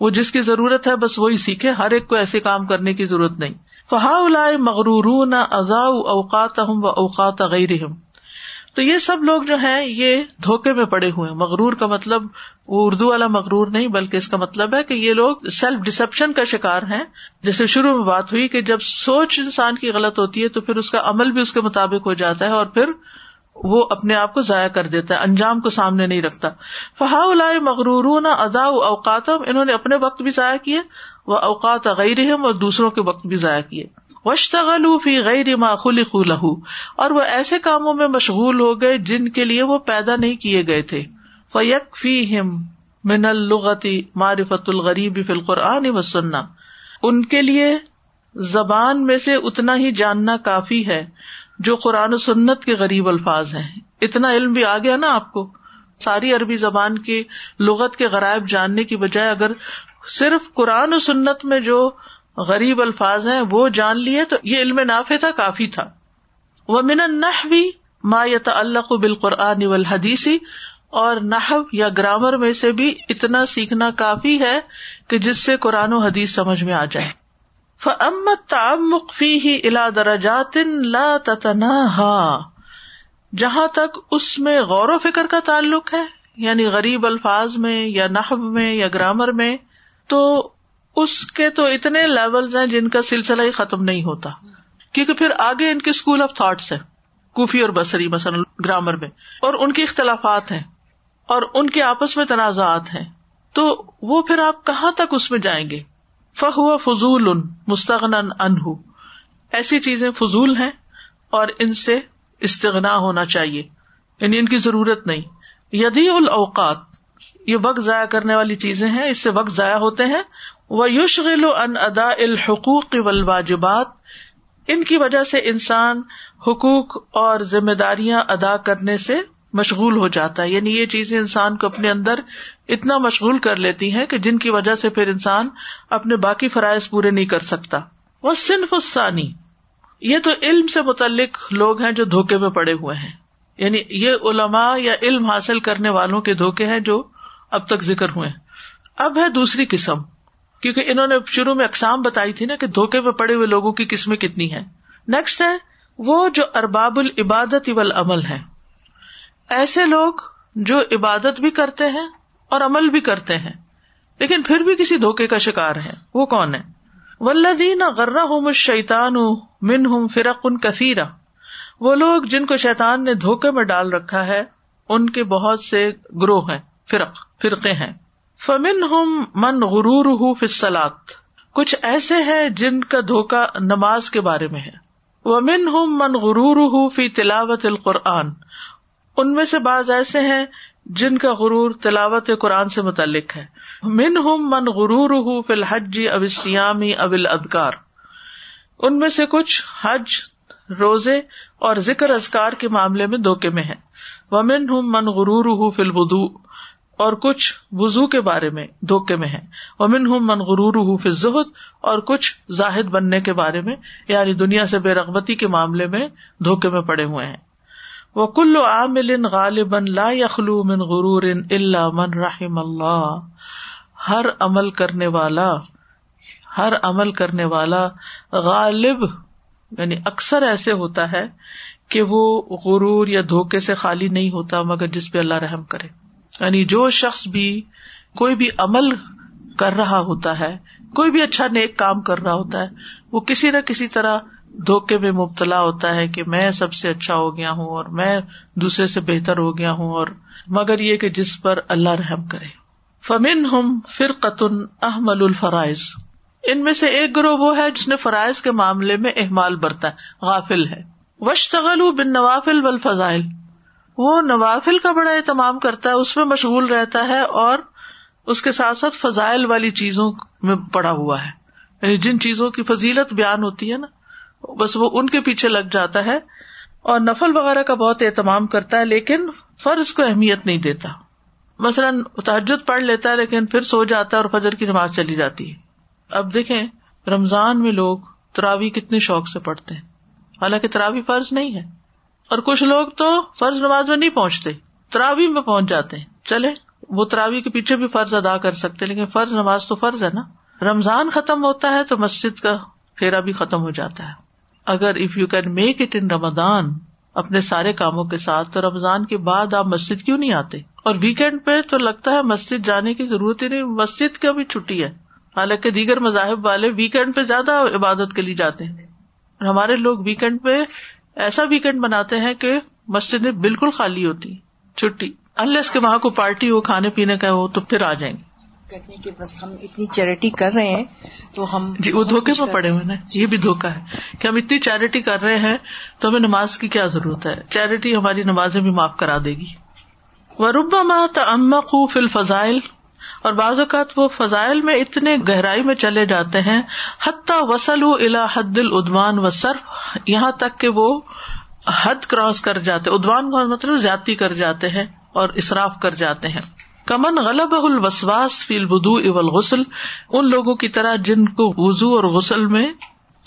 وہ جس کی ضرورت ہے، بس وہی سیکھے، ہر ایک کو ایسے کام کرنے کی ضرورت نہیں۔ فہا مغرور نہ ازا اوقات ہم و اوقات غیر تو یہ سب لوگ جو ہیں، یہ دھوکے میں پڑے ہوئے مغرور کا مطلب وہ اردو والا مغرور نہیں، بلکہ اس کا مطلب ہے کہ یہ لوگ سیلف ڈسپشن کا شکار ہیں۔ جیسے شروع میں بات ہوئی کہ جب سوچ انسان کی غلط ہوتی ہے تو پھر اس کا عمل بھی اس کے مطابق ہو جاتا ہے اور پھر وہ اپنے آپ کو ضائع کر دیتا ہے، انجام کو سامنے نہیں رکھتا۔ فہا مغرور نہ ادا اوقات انہوں نے اپنے وقت بھی ضائع کیے وہ اوقات غیر اور دوسروں کے وقت بھی ضائع کیے۔ فی غیر لہو۔ اور وہ ایسے کاموں میں مشغول ہو گئے جن کے لیے وہ پیدا نہیں کیے گئے تھے۔ فیق من الغتی معرفت الغریب فی القرآن و سننا ان کے لیے زبان میں سے اتنا ہی جاننا کافی ہے جو قرآن و سنت کے غریب الفاظ ہیں۔ اتنا علم بھی آ گیا نا آپ کو۔ ساری عربی زبان کی لغت کے غرائب جاننے کی بجائے اگر صرف قرآن و سنت میں جو غریب الفاظ ہیں، وہ جان لیے تو یہ علم نافع تھا، کافی تھا۔ وہ من نہ بھی ما اللہ بالقرآن والحدیثی اور نحو یا گرامر میں سے بھی اتنا سیکھنا کافی ہے کہ جس سے قرآن و حدیث سمجھ میں آ جائے۔ فمت تعمق فی ہی الا درجات لا تتناہا جہاں تک اس میں غور و فکر کا تعلق ہے یعنی غریب الفاظ میں یا نحب میں یا گرامر میں، تو اس کے تو اتنے لیول ہیں جن کا سلسلہ ہی ختم نہیں ہوتا۔ کیونکہ پھر آگے ان کے اسکول آف تھاٹس ہیں، کوفی اور بسری مثلاً گرامر میں۔ اور ان کے اختلافات ہیں، اور ان کے آپس میں تنازعات ہیں۔ تو وہ پھر آپ کہاں تک اس میں جائیں گے؟ فہو فضول ان مستغن انہ ایسی چیزیں فضول ہیں اور ان سے استغنا ہونا چاہیے۔ یعنی ان کی ضرورت نہیں۔ یدی الاوقات، یہ وقت ضائع کرنے والی چیزیں ہیں، اس سے وقت ضائع ہوتے ہیں۔ وہ یوش ان ادا الحقوق واجبات ان کی وجہ سے انسان حقوق اور ذمہ داریاں ادا کرنے سے مشغول ہو جاتا ہے۔ یعنی یہ چیزیں انسان کو اپنے اندر اتنا مشغول کر لیتی ہیں کہ جن کی وجہ سے پھر انسان اپنے باقی فرائض پورے نہیں کر سکتا۔ وہ صنف السانی یہ تو علم سے متعلق لوگ ہیں جو دھوکے میں پڑے ہوئے ہیں۔ یعنی یہ علماء یا علم حاصل کرنے والوں کے دھوکے ہیں جو اب تک ذکر ہوئے۔ اب ہے دوسری قسم۔ کیونکہ انہوں نے شروع میں اقسام بتائی تھی نا کہ دھوکے میں پڑے ہوئے لوگوں کی قسمیں کتنی ہیں۔ نیکسٹ ہے، وہ جو ارباب العبادت اول عمل ہے ایسے لوگ جو عبادت بھی کرتے ہیں اور عمل بھی کرتے ہیں، لیکن پھر بھی کسی دھوکے کا شکار ہے وہ کون ہے ولدین غرہ ہوں شیتان من ہوں فرق ان کثیرہ۔ وہ لوگ جن کو شیتان نے دھوکے میں ڈال رکھا ہے، ان کے بہت سے گروہ ہیں، فرق، فرقے ہیں۔ فمن ہم من غرور ہُو فصلات کچھ ایسے ہیں جن کا دھوکا نماز کے بارے میں ہے۔ ومن ہم من غرور ہُو فی تلاوت القرآن، ان میں سے بعض ایسے ہیں جن کا غرور تلاوت قرآن سے متعلق ہے۔ من ہم من غرور ہُو فی الحج اب سیامی ابل ادکار ان میں سے کچھ حج، روزے اور ذکر ازکار کے معاملے میں دھوکے میں ہے ومن ہم من غرور ہُو فی البدو اور کچھ وزو کے بارے میں دھوکے میں ہے امن ہوں من غرور زہد اور کچھ زاہد بننے کے بارے میں یعنی دنیا سے بے رغبتی کے معاملے میں دھوکے میں پڑے ہوئے ہیں۔ وہ کل عامل غالب لا یخلو من غرور اللہ من رحم اللہ۔ ہر عمل کرنے والا، ہر عمل کرنے والا غالب یعنی اکثر ایسے ہوتا ہے کہ وہ غرور یا دھوکے سے خالی نہیں ہوتا، مگر جس پہ اللہ رحم کرے۔ یعنی جو شخص بھی کوئی بھی عمل کر رہا ہوتا ہے، کوئی بھی اچھا نیک کام کر رہا ہوتا ہے، وہ کسی نہ کسی طرح دھوکے میں مبتلا ہوتا ہے کہ میں سب سے اچھا ہو گیا ہوں اور میں دوسرے سے بہتر ہو گیا ہوں اور مگر یہ کہ جس پر اللہ رحم کرے۔ فمن ہم فر قطن احمل الفرائض۔ ان میں سے ایک گروہ وہ ہے جس نے فرائض کے معاملے میں احمال برتا ہے، غافل ہے۔ وشتغل بن نوافل بل فضائل وہ نوافل کا بڑا اہتمام کرتا ہے، اس میں مشغول رہتا ہے اور اس کے ساتھ ساتھ فضائل والی چیزوں میں پڑا ہوا ہے۔ یعنی جن چیزوں کی فضیلت بیان ہوتی ہے نا، بس وہ ان کے پیچھے لگ جاتا ہے۔ اور نفل وغیرہ کا بہت اہتمام کرتا ہے، لیکن فرض کو اہمیت نہیں دیتا۔ مثلاً تحجد پڑھ لیتا ہے، لیکن پھر سو جاتا ہے اور فجر کی نماز چلی جاتی ہے۔ اب دیکھیں، رمضان میں لوگ تراوی کتنے شوق سے پڑھتے ہیں۔ حالانکہ تراوی فرض نہیں ہے۔ اور کچھ لوگ تو فرض نماز میں نہیں پہنچتے تراوی میں پہنچ جاتے ہیں۔ چلے، وہ تراوی کے پیچھے بھی فرض ادا کر سکتے لیکن فرض نماز تو فرض ہے نا۔ رمضان ختم ہوتا ہے تو مسجد کا پھیرا بھی ختم ہو جاتا ہے۔ اگر if you can make it in Ramzan, اپنے سارے کاموں کے ساتھ، تو رمضان کے بعد آپ مسجد کیوں نہیں آتے؟ اور ویکینڈ پہ تو لگتا ہے مسجد جانے کی ضرورت ہی نہیں، مسجد کا بھی چھٹی ہے۔ حالانکہ دیگر مذاہب والے ویکینڈ پہ زیادہ عبادت کے لیے جاتے ہیں۔ ہمارے لوگ ویکینڈ پہ ایسا ویکینڈ بناتے ہیں کہ مسجد بالکل خالی ہوتی چھٹی۔ انلیس کے وہاں کو پارٹی ہو کھانے پینے کا ہو تو پھر آ جائیں گے۔ کہتے ہیں کہ بس ہم اتنی چیریٹی کر رہے ہیں تو ہم جی وہ دھوکے میں پڑے ہوئے نا۔ یہ بھی دھوکا ہے کہ ہم اتنی چیریٹی کر رہے ہیں تو ہمیں نماز کی کیا ضرورت ہے؟ چیریٹی ہماری نمازیں بھی معاف کرا دے گی۔ وربا ماہ تمک فل فضائل اور بعض اوقات وہ فضائل میں اتنے گہرائی میں چلے جاتے ہیں، حتیٰ وسل الا حد العدوان و صرف یہاں تک کہ وہ حد کراس کر جاتے، ادوان کا مطلب زیادتی کر جاتے ہیں اور اصراف کر جاتے ہیں۔ کمن غلب الوسواس فی البدو اول غسل ان لوگوں کی طرح جن کو وزو اور غسل میں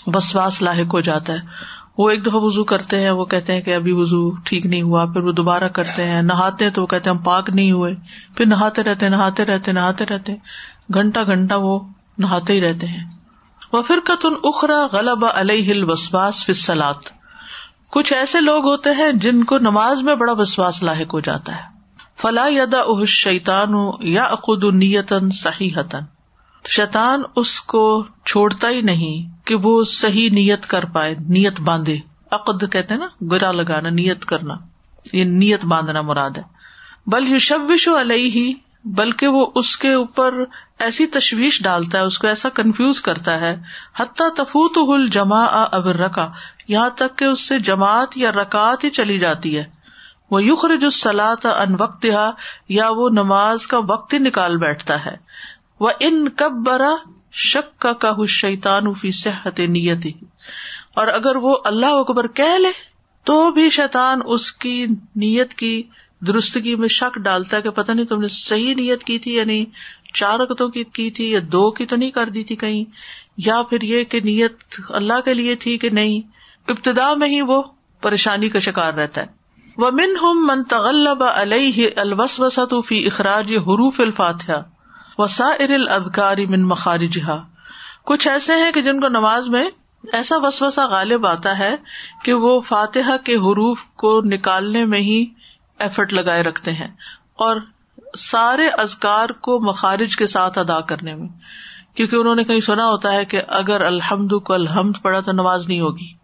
بسواس لاحق ہو جاتا ہے۔ وہ ایک دفعہ وزو کرتے ہیں، وہ کہتے ہیں کہ ابھی وزو ٹھیک نہیں ہوا، پھر وہ دوبارہ کرتے ہیں، نہاتے ہیں تو وہ کہتے ہیں ہم پاک نہیں ہوئے، پھر نہاتے رہتے نہاتے رہتے نہاتے رہتے گھنٹہ گھنٹہ وہ نہاتے ہی رہتے ہیں۔ وہ پھر اخرا غلب علیہ الوسواس فصلات کچھ ایسے لوگ ہوتے ہیں جن کو نماز میں بڑا وسواس لاحق ہو جاتا ہے۔ فلاح یادا اہ شیتان یا اقد نیتن صحیح حتن شیتان اس کو چھوڑتا ہی نہیں کہ وہ صحیح نیت کر پائے، نیت باندھے۔ عقد کہتے نا، گرا لگانا، نیت کرنا۔ یہ نیت باندھنا مراد ہے۔ بل یو شبش علیہ ہی بلکہ وہ اس کے اوپر ایسی تشویش ڈالتا ہے، اس کو ایسا کنفیوز کرتا ہے، حتیٰ تفوت ہل جما ابر رکا یہاں تک کہ اس سے جماعت یا رکات ہی چلی جاتی ہے۔ وہ یخر جو سلاط ان وقت یا وہ نماز کا وقت ہی نکال بیٹھتا ہے۔ وہ ان کب برا شک کا کہ شیتان فی صحت نیت ہی اور اگر وہ اللہ اکبر کہہ لے، تو بھی شیطان اس کی نیت کی درستگی میں شک ڈالتا ہے کہ پتا نہیں تم نے صحیح نیت کی تھی یا نہیں، چار رکتوں کی کی تھی یا دو کی تو نہیں کر دی تھی کہیں، یا پھر یہ کہ نیت اللہ کے لیے تھی کہ نہیں۔ ابتدا میں ہی وہ پریشانی کا شکار رہتا ہے۔ وہ من ہم من تغلب علیہ الوس وسط فی اخراج حروف الفاتحہ وسا ار ادکاری من مخارجہ کچھ ایسے ہیں کہ جن کو نماز میں ایسا وسوسا غالب آتا ہے کہ وہ فاتحہ کے حروف کو نکالنے میں ہی ایفرٹ لگائے رکھتے ہیں اور سارے ازکار کو مخارج کے ساتھ ادا کرنے میں۔ کیونکہ انہوں نے کہیں سنا ہوتا ہے کہ اگر الحمد کو الحمد پڑا تو نماز نہیں ہوگی۔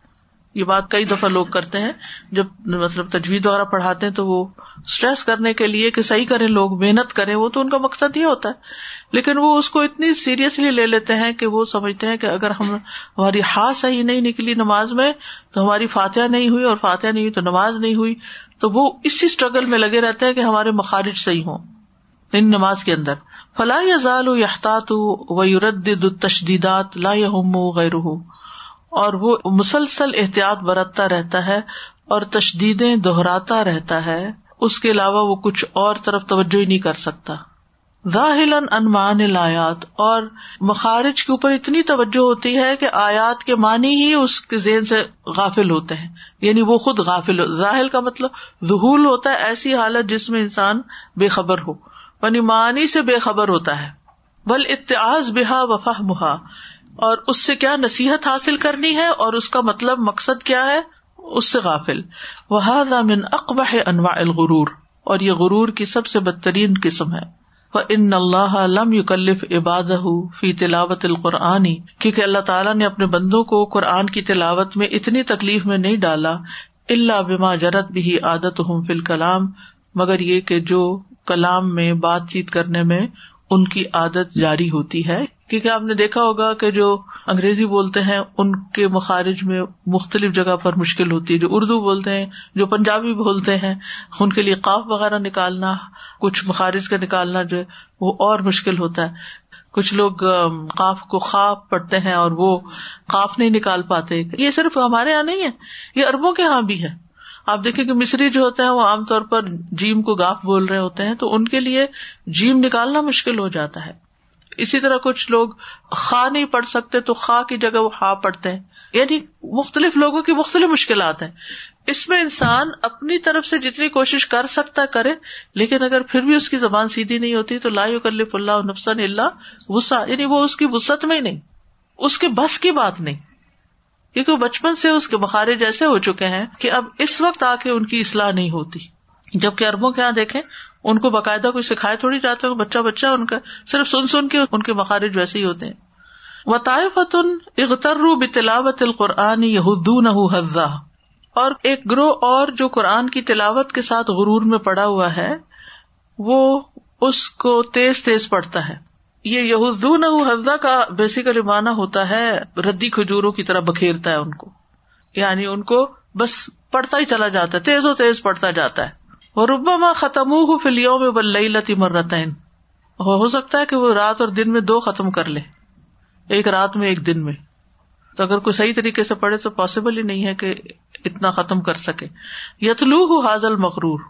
یہ بات کئی دفعہ لوگ کرتے ہیں، جب مطلب تجویز وغیرہ پڑھاتے ہیں تو وہ اسٹریس کرنے کے لیے کہ صحیح کریں، لوگ محنت کریں، وہ تو ان کا مقصد یہ ہوتا ہے۔ لیکن وہ اس کو اتنی سیریسلی لے لیتے ہیں کہ وہ سمجھتے ہیں کہ اگر ہم ہماری ہاتھ صحیح نہیں نکلی نماز میں، تو ہماری فاتحہ نہیں ہوئی اور فاتحہ نہیں ہوئی تو نماز نہیں ہوئی۔ تو وہ اسی اسٹرگل میں لگے رہتے ہیں کہ ہمارے مخارج صحیح ہوں۔ ان نماز کے اندر۔ فلاح ضال یاحتاط و یورد تشدیدات لا ہم غیر اور وہ مسلسل احتیاط برتتا رہتا ہے اور تشدیدیں دہراتا رہتا ہے، اس کے علاوہ وہ کچھ اور طرف توجہ ہی نہیں کر سکتا۔ ظاہل انمان الآیات، اور مخارج کے اوپر اتنی توجہ ہوتی ہے کہ آیات کے معنی ہی اس کے ذہن سے غافل ہوتے ہیں۔ یعنی وہ خود غافل، ظاہل کا مطلب ظہول ہوتا ہے، ایسی حالت جس میں انسان بے خبر ہو یعنی معنی سے بے خبر ہوتا ہے۔ بل اتعاز بحا وفا محا اور اس سے کیا نصیحت حاصل کرنی ہے اور اس کا مطلب مقصد کیا ہے؟ اس سے غافل۔ وہ من اقبا انواع الغرور۔ اور یہ غرور کی سب سے بدترین قسم ہے۔ ان اللہ علم یکلف عباد فی تلاوت القرآنی کیونکہ اللہ تعالیٰ نے اپنے بندوں کو قرآن کی تلاوت میں اتنی تکلیف میں نہیں ڈالا۔ اللہ بما جرت بھی عادت ہوں فی الکلام مگر یہ کہ جو کلام میں بات چیت کرنے میں ان کی عادت جاری ہوتی ہے۔ کیونکہ آپ نے دیکھا ہوگا کہ جو انگریزی بولتے ہیں، ان کے مخارج میں مختلف جگہ پر مشکل ہوتی ہے۔ جو اردو بولتے ہیں، جو پنجابی بولتے ہیں، ان کے لیے قاف وغیرہ نکالنا، کچھ مخارج کا نکالنا جو ہے، وہ اور مشکل ہوتا ہے۔ کچھ لوگ قاف کو خواب پڑھتے ہیں اور وہ قاف نہیں نکال پاتے۔ یہ صرف ہمارے یہاں نہیں ہے، یہ اربوں کے یہاں بھی ہے۔ آپ دیکھیں کہ مصری جو ہوتے ہیں وہ عام طور پر جیم کو گاف بول رہے ہوتے ہیں، تو ان کے لیے جیم نکالنا مشکل ہو جاتا ہے۔ اسی طرح کچھ لوگ خا نہیں پڑھ سکتے تو خا کی جگہ وہ ہا پڑھتے ہیں۔ یعنی مختلف لوگوں کی مختلف مشکلات ہیں۔ اس میں انسان اپنی طرف سے جتنی کوشش کر سکتا کرے، لیکن اگر پھر بھی اس کی زبان سیدھی نہیں ہوتی تو لا کلف اللہ نفسن اللہ وسا یعنی وہ اس کی وسط میں ہی نہیں، اس کے بس کی بات نہیں۔ کیونکہ وہ بچپن سے اس کے بخارے جیسے ہو چکے ہیں کہ اب اس وقت آ کے ان کی اصلاح نہیں ہوتی۔ جبکہ اربوں کے یہاں دیکھیں ان کو باقاعدہ کوئی سکھائے تھوڑی جاتے بچہ بچہ ان کا صرف سن سن کے ان کے مخارج ویسے ہی ہوتے ہیں۔ وطائف اغتر بلاوت القرآن یہودون حضا اور ایک گروہ اور جو قرآن کی تلاوت کے ساتھ غرور میں پڑا ہوا ہے، وہ اس کو تیز تیز پڑھتا ہے۔ یہ یہودون حضا کا بیسیکلی معنی ہوتا ہے، ردی کھجوروں کی طرح بکھیرتا ہے ان کو۔ یعنی ان کو بس پڑھتا ہی چلا جاتا ہے تیز و تیز پڑھتا جاتا ہے۔ وہ ربا ماں ختم ہو فلیوں میں بلئی لتی مرتین ہو سکتا ہے کہ وہ رات اور دن میں دو ختم کر لے، ایک رات میں، ایک دن میں۔ تو اگر کوئی صحیح طریقے سے پڑھے تو پاسبل ہی نہیں ہے کہ اتنا ختم کر سکے۔ یتلو ہو حاضل مغرور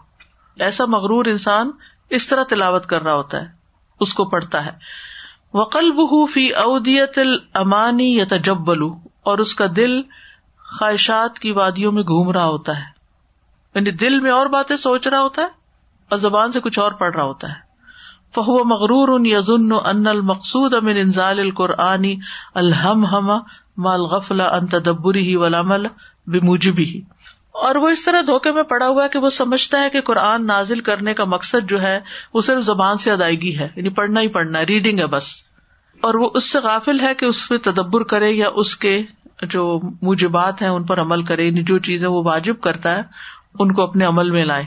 ایسا مغرور انسان اس طرح تلاوت کر رہا ہوتا ہے، اس کو پڑھتا ہے۔ وقل بہ فی اودیت المانی یا اور اس کا دل خواہشات کی وادیوں میں گھوم رہا ہوتا ہے۔ یعنی دل میں اور باتیں سوچ رہا ہوتا ہے اور زبان سے کچھ اور پڑھ رہا ہوتا ہے۔ فہو مغرور ان یزن ان المقصود امن انزال القرآنی الحم ہم مال غفلا ان تدبری ہی ولامل بموجبی ہی اور وہ اس طرح دھوکے میں پڑا ہوا ہے کہ وہ سمجھتا ہے کہ قرآن نازل کرنے کا مقصد جو ہے وہ صرف زبان سے ادائیگی ہے یعنی پڑھنا ہی پڑھنا ہے ریڈنگ ہے بس۔ اور وہ اس سے غافل ہے کہ اس پہ تدبر کرے یا اس کے جو موجبات ہیں ان پر عمل کرے یعنی جو چیزیں وہ واجب کرتا ہے ان کو اپنے عمل میں لائے۔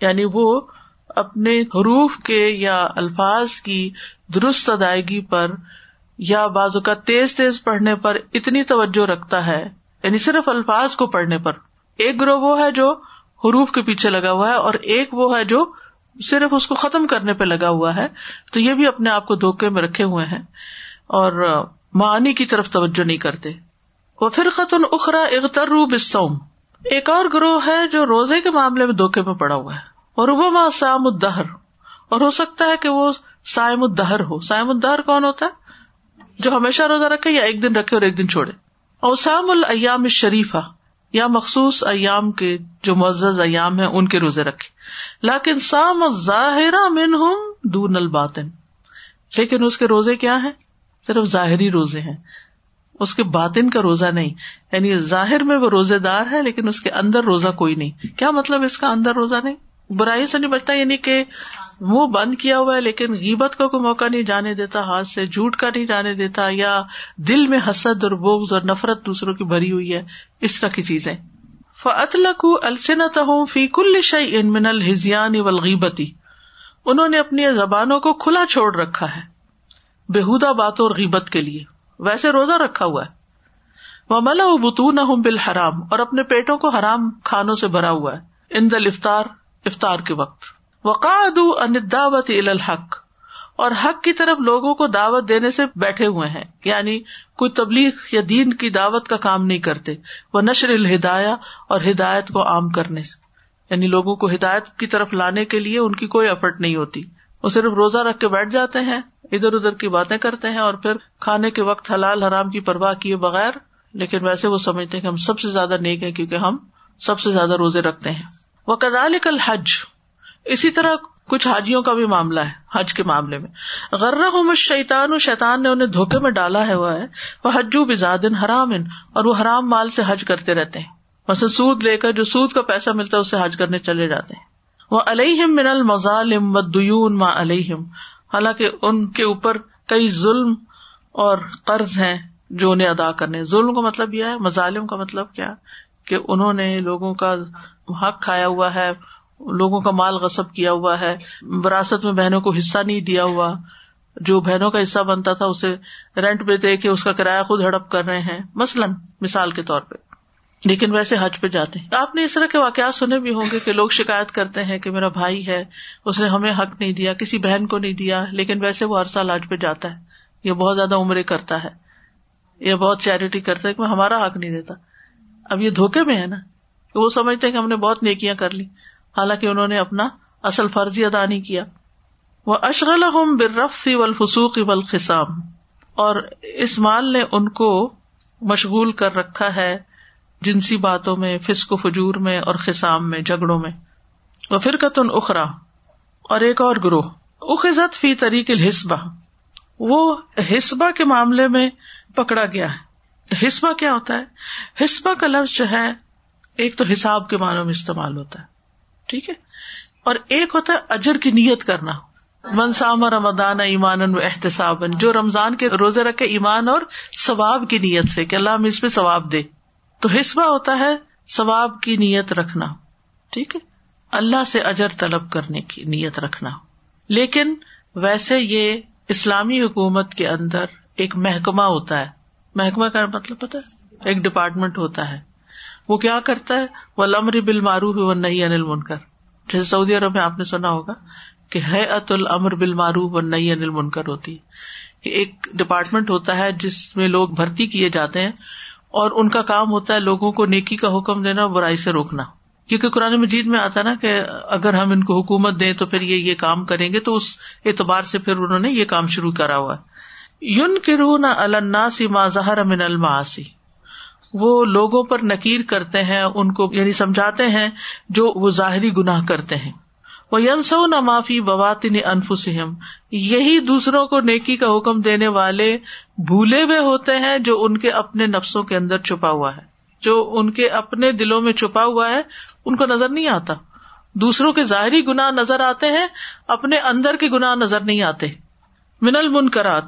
یعنی وہ اپنے حروف کے یا الفاظ کی درست ادائیگی پر یا بازو کا تیز تیز پڑھنے پر اتنی توجہ رکھتا ہے۔ یعنی صرف الفاظ کو پڑھنے پر۔ ایک گروہ وہ ہے جو حروف کے پیچھے لگا ہوا ہے اور ایک وہ ہے جو صرف اس کو ختم کرنے پہ لگا ہوا ہے۔ تو یہ بھی اپنے آپ کو دھوکے میں رکھے ہوئے ہیں اور معنی کی طرف توجہ نہیں کرتے۔ وہ پھر اخرا اختر بسوم ایک اور گروہ ہے جو روزے کے معاملے میں دھوکے میں پڑا ہوا ہے۔ اور ابا سام الدہر۔ اور ہو سکتا ہے کہ وہ سائم الدہر ہو۔ سائم الدہر کون ہوتا ہے؟ جو ہمیشہ روزہ رکھے یا ایک دن رکھے اور ایک دن چھوڑے۔ اور سام الایام شریفہ یا مخصوص ایام کے جو معزز ایام ہیں، ان کے روزے رکھے۔ لیکن سام ظاہر دون الباطن۔ لیکن اس کے روزے کیا ہیں؟ صرف ظاہری روزے ہیں۔ اس کے باطن کا روزہ نہیں۔ یعنی ظاہر میں وہ روزے دار ہے لیکن اس کے اندر روزہ کوئی نہیں۔ کیا مطلب اس کا اندر روزہ نہیں؟ برائی سے نہیں بچتا یعنی کہ منہ بند کیا ہوا ہے لیکن غیبت کا کوئی موقع نہیں، جانے دیتا، ہاتھ سے جھوٹ کا نہیں جانے دیتا یا دل میں حسد اور بوگز اور نفرت دوسروں کی بھری ہوئی ہے۔ اس طرح کی چیزیں۔ فطلق السنت ہوں فی کل شعی ان من الحزیان ولغیبتی انہوں نے اپنی زبانوں کو کھلا چھوڑ رکھا ہے۔ بےحدہ باتوں اور غیبت کے لیے۔ ویسے روزہ رکھا ہوا ہے۔ وہ ملا بتون ہوں بال حرام اور اپنے پیٹوں کو حرام کھانوں سے بھرا ہوا ہے۔ ان دل افطار افطار کے وقت۔ وقاد انداوت الحق، اور حق کی طرف لوگوں کو دعوت دینے سے بیٹھے ہوئے ہیں۔ یعنی کوئی تبلیغ یا دین کی دعوت کا کام نہیں کرتے۔ وہ نشر الہدایا اور ہدایت کو عام کرنے سے۔ یعنی لوگوں کو ہدایت کی طرف لانے کے لیے ان کی کوئی ایفرٹ نہیں ہوتی۔ وہ صرف روزہ رکھ کے بیٹھ جاتے ہیں۔ ادھر ادھر کی باتیں کرتے ہیں اور پھر کھانے کے وقت حلال حرام کی پرواہ کیے بغیر، لیکن ویسے وہ سمجھتے ہیں کہ ہم سب سے زیادہ نیک ہے کیونکہ ہم سب سے زیادہ روزے رکھتے ہیں۔ وہ کدال کل حج اسی طرح کچھ حاجیوں کا بھی معاملہ ہے، حج کے معاملے میں۔ غرہ شیتان و شیتان نے انہیں دھوکے میں ڈالا ہے، وہ ہے وہ حجو بزاد حرام، اور وہ حرام مال سے حج کرتے رہتے ہیں۔ سود لے کر جو سود کا پیسہ ملتا ہے اس سے حج کرنے چلے جاتے ہیں۔ وہ علیہم من المظالم و دیون ما علیہم حالانکہ ان کے اوپر کئی ظلم اور قرض ہیں جو انہیں ادا کرنے ظلم کا مطلب یہ ہے، مظالم کا مطلب کیا؟ کہ انہوں نے لوگوں کا حق کھایا ہوا ہے، لوگوں کا مال غصب کیا ہوا ہے، وراثت میں بہنوں کو حصہ نہیں دیا ہوا۔ جو بہنوں کا حصہ بنتا تھا، اسے رینٹ پہ دے کے اس کا کرایہ خود ہڑپ کر رہے ہیں۔ مثلاً مثال کے طور پہ۔ لیکن ویسے حج پہ جاتے ہیں۔ آپ نے اس طرح کے واقعات سنے بھی ہوں گے کہ لوگ شکایت کرتے ہیں کہ میرا بھائی ہے، اس نے ہمیں حق نہیں دیا، کسی بہن کو نہیں دیا، لیکن ویسے وہ ہر سال حج پہ جاتا ہے۔ یہ بہت زیادہ عمریں کرتا ہے۔ یہ بہت چیریٹی کرتا ہے کہ ہمارا حق نہیں دیتا۔ اب یہ دھوکے میں ہے نا؟ کہ وہ سمجھتے کہ ہم نے بہت نیکیاں کر لی حالانکہ انہوں نے اپنا اصل فرضی ادا نہیں کیا۔ وہ اشغل برفی والفسوق والخسام اور اس مال نے ان کو مشغول کر رکھا ہے۔ جنسی باتوں میں، فسق و فجور میں اور خسام میں، جھگڑوں میں۔ وہ فرقتن اخرا، اور ایک اور گروہ۔ اخذت فی طریق الحسبہ۔ وہ حسبہ کے معاملے میں پکڑا گیا ہے۔ حسبہ کیا ہوتا ہے؟ حسبہ کا لفظ جو ہے، ایک تو حساب کے معنوں میں استعمال ہوتا ہے۔ ٹھیک ہے؟ اور ایک ہوتا ہے اجر کی نیت کرنا۔ منسام رمدان ایمان و احتساب جو رمضان کے روزے رکھے ایمان اور ثواب کی نیت سے، کہ اللہ ہم اس پہ ثواب دے۔ تو حسبہ ہوتا ہے ثواب کی نیت رکھنا، ٹھیک ہے؟ اللہ سے اجر طلب کرنے کی نیت رکھنا۔ لیکن ویسے یہ اسلامی حکومت کے اندر ایک محکمہ ہوتا ہے۔ محکمہ کا مطلب پتا ہے؟ ایک ڈپارٹمنٹ ہوتا ہے۔ وہ کیا کرتا ہے؟ وہ لمر بل معروف و نہیں انل منکر جیسے سعودی عرب میں آپ نے سنا ہوگا کہ ہے ات المر بل معروف و نئی انل منکر ہوتی ہے۔ ایک ڈپارٹمنٹ ہوتا ہے جس میں لوگ بھرتی کیے جاتے ہیں۔ اور ان کا کام ہوتا ہے لوگوں کو نیکی کا حکم دینا برائی سے روکنا۔ کیونکہ قرآن مجید میں آتا نا کہ اگر ہم ان کو حکومت دیں تو پھر یہ یہ کام کریں گے تو اس اعتبار سے پھر انہوں نے یہ کام شروع کرا ہوا یون کرو نہ الناسی ما ظہر من الماسی وہ لوگوں پر نکیر کرتے ہیں، ان کو یعنی سمجھاتے ہیں جو وہ ظاہری گناہ کرتے ہیں۔ وہ ینسو نہ معافی بواتن انفسم یہی دوسروں کو نیکی کا حکم دینے والے بھولے ہوئے ہوتے ہیں جو ان کے اپنے نفسوں کے اندر چھپا ہوا ہے۔ جو ان کے اپنے دلوں میں چھپا ہوا ہے، ان کو نظر نہیں آتا۔ دوسروں کے ظاہری گنا نظر آتے ہیں، اپنے اندر کے گنا نظر نہیں آتے۔ من المنکرات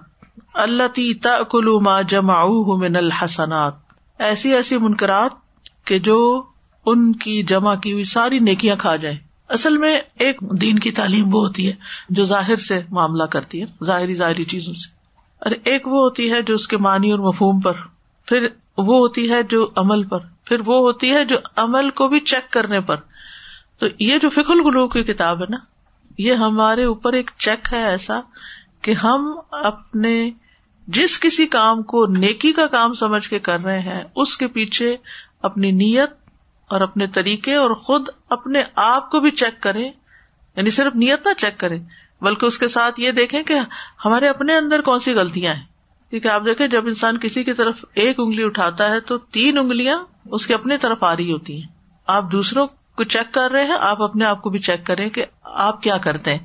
اللہ تی کلو ما جما من الحسنات۔ ایسی ایسی منکرات کہ جو ان کی جمع کی ہوئی ساری نیکیاں کھا جائے اصل میں ایک دین کی تعلیم وہ ہوتی ہے جو ظاہر سے معاملہ کرتی ہے، ظاہری ظاہری چیزوں سے۔ اور ایک وہ ہوتی ہے جو اس کے معنی اور مفہوم پر، پھر وہ ہوتی ہے جو عمل پر۔ پھر وہ ہوتی ہے جو عمل کو بھی چیک کرنے پر۔ تو یہ جو فکل گلو کی کتاب ہے نا، یہ ہمارے اوپر ایک چیک ہے ایسا کہ ہم اپنے جس کسی کام کو نیکی کا کام سمجھ کے کر رہے ہیں، اس کے پیچھے اپنی نیت اور اپنے طریقے اور خود اپنے آپ کو بھی چیک کرے یعنی صرف نیت نہ چیک کرے بلکہ اس کے ساتھ یہ دیکھیں کہ ہمارے اپنے اندر کون سی غلطیاں ہیں۔ کیونکہ آپ دیکھیں، جب انسان کسی کی طرف ایک انگلی اٹھاتا ہے تو تین انگلیاں اس کے اپنے طرف آ رہی ہوتی ہیں۔ آپ دوسروں کو چیک کر رہے ہیں، آپ اپنے آپ کو بھی چیک کریں کہ آپ کیا کرتے ہیں۔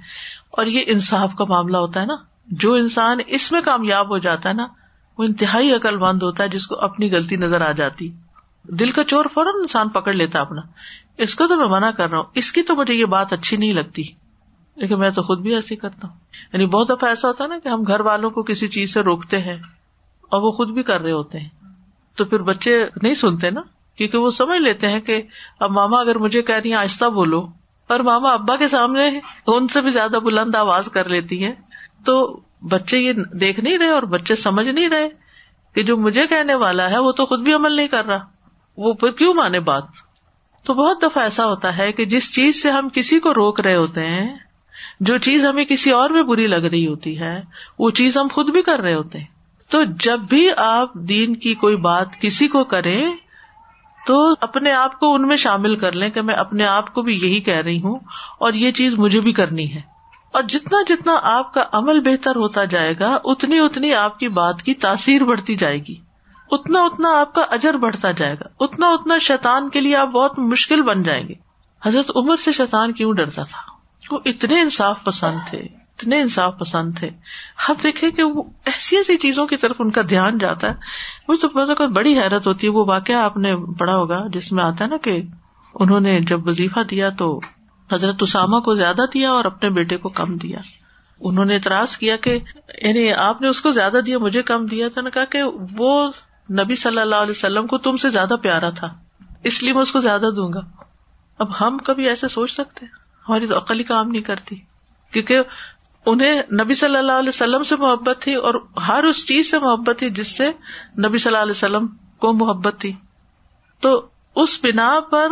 اور یہ انصاف کا معاملہ ہوتا ہے نا۔ جو انسان اس میں کامیاب ہو جاتا ہے نا، وہ انتہائی عقل مند ہوتا ہے، جس کو اپنی غلطی نظر آ جاتی۔ دل کا چور فوراً انسان پکڑ لیتا اپنا۔ اس کو تو میں منع کر رہا ہوں۔ اس کی تو مجھے یہ بات اچھی نہیں لگتی۔ لیکن میں تو خود بھی ایسی کرتا ہوں۔ یعنی بہت دفعہ ایسا ہوتا ہے نا کہ ہم گھر والوں کو کسی چیز سے روکتے ہیں اور وہ خود بھی کر رہے ہوتے ہیں۔ تو پھر بچے نہیں سنتے نا، کیونکہ وہ سمجھ لیتے ہیں کہ اب ماما اگر مجھے کہہ رہی ہیں آہستہ بولو، اور ماما ابا کے سامنے ان سے بھی زیادہ بلند آواز کر لیتی ہے تو بچے یہ دیکھ نہیں رہے اور بچے سمجھ نہیں رہے کہ جو مجھے کہنے والا ہے وہ تو خود بھی عمل نہیں کر رہا۔ وہ پھر کیوں مانے بات؟ تو بہت دفعہ ایسا ہوتا ہے کہ جس چیز سے ہم کسی کو روک رہے ہوتے ہیں، جو چیز ہمیں کسی اور میں بری لگ رہی ہوتی ہے، وہ چیز ہم خود بھی کر رہے ہوتے ہیں۔ تو جب بھی آپ دین کی کوئی بات کسی کو کریں، تو اپنے آپ کو ان میں شامل کر لیں کہ میں اپنے آپ کو بھی یہی کہہ رہی ہوں اور یہ چیز مجھے بھی کرنی ہے۔ اور جتنا جتنا آپ کا عمل بہتر ہوتا جائے گا، اتنی اتنی آپ کی بات کی تاثیر بڑھتی جائے گی۔ اتنا اتنا آپ کا اجر بڑھتا جائے گا، اتنا اتنا شیتان کے لیے آپ بہت مشکل بن جائیں گے۔ حضرت عمر سے شیتان کیوں ڈرتا تھا؟ وہ اتنے انصاف پسند تھے، اتنے انصاف پسند تھے۔ آپ دیکھیں کہ وہ ایسی ایسی چیزوں کی طرف ان کا دھیان جاتا ہے۔ وہ تو بڑی حیرت ہوتی ہے، وہ واقعہ آپ نے پڑھا ہوگا جس میں آتا ہے نا کہ انہوں نے جب وظیفہ دیا تو حضرت اسامہ کو زیادہ دیا اور اپنے بیٹے کو کم دیا۔ انہوں نے اعتراض کیا کہ یعنی آپ نے اس کو زیادہ دیا، مجھے کم دیا۔ تو نے کہا کہ وہ نبی صلی اللہ علیہ وسلم کو تم سے زیادہ پیارا تھا، اس لیے میں اس کو زیادہ دوں گا۔ اب ہم کبھی ایسے سوچ سکتے؟ ہماری تو عقلی کام نہیں کرتی۔ کیونکہ انہیں نبی صلی اللہ علیہ وسلم سے محبت تھی اور ہر اس چیز سے محبت تھی جس سے نبی صلی اللہ علیہ وسلم کو محبت تھی۔ تو اس بنا پر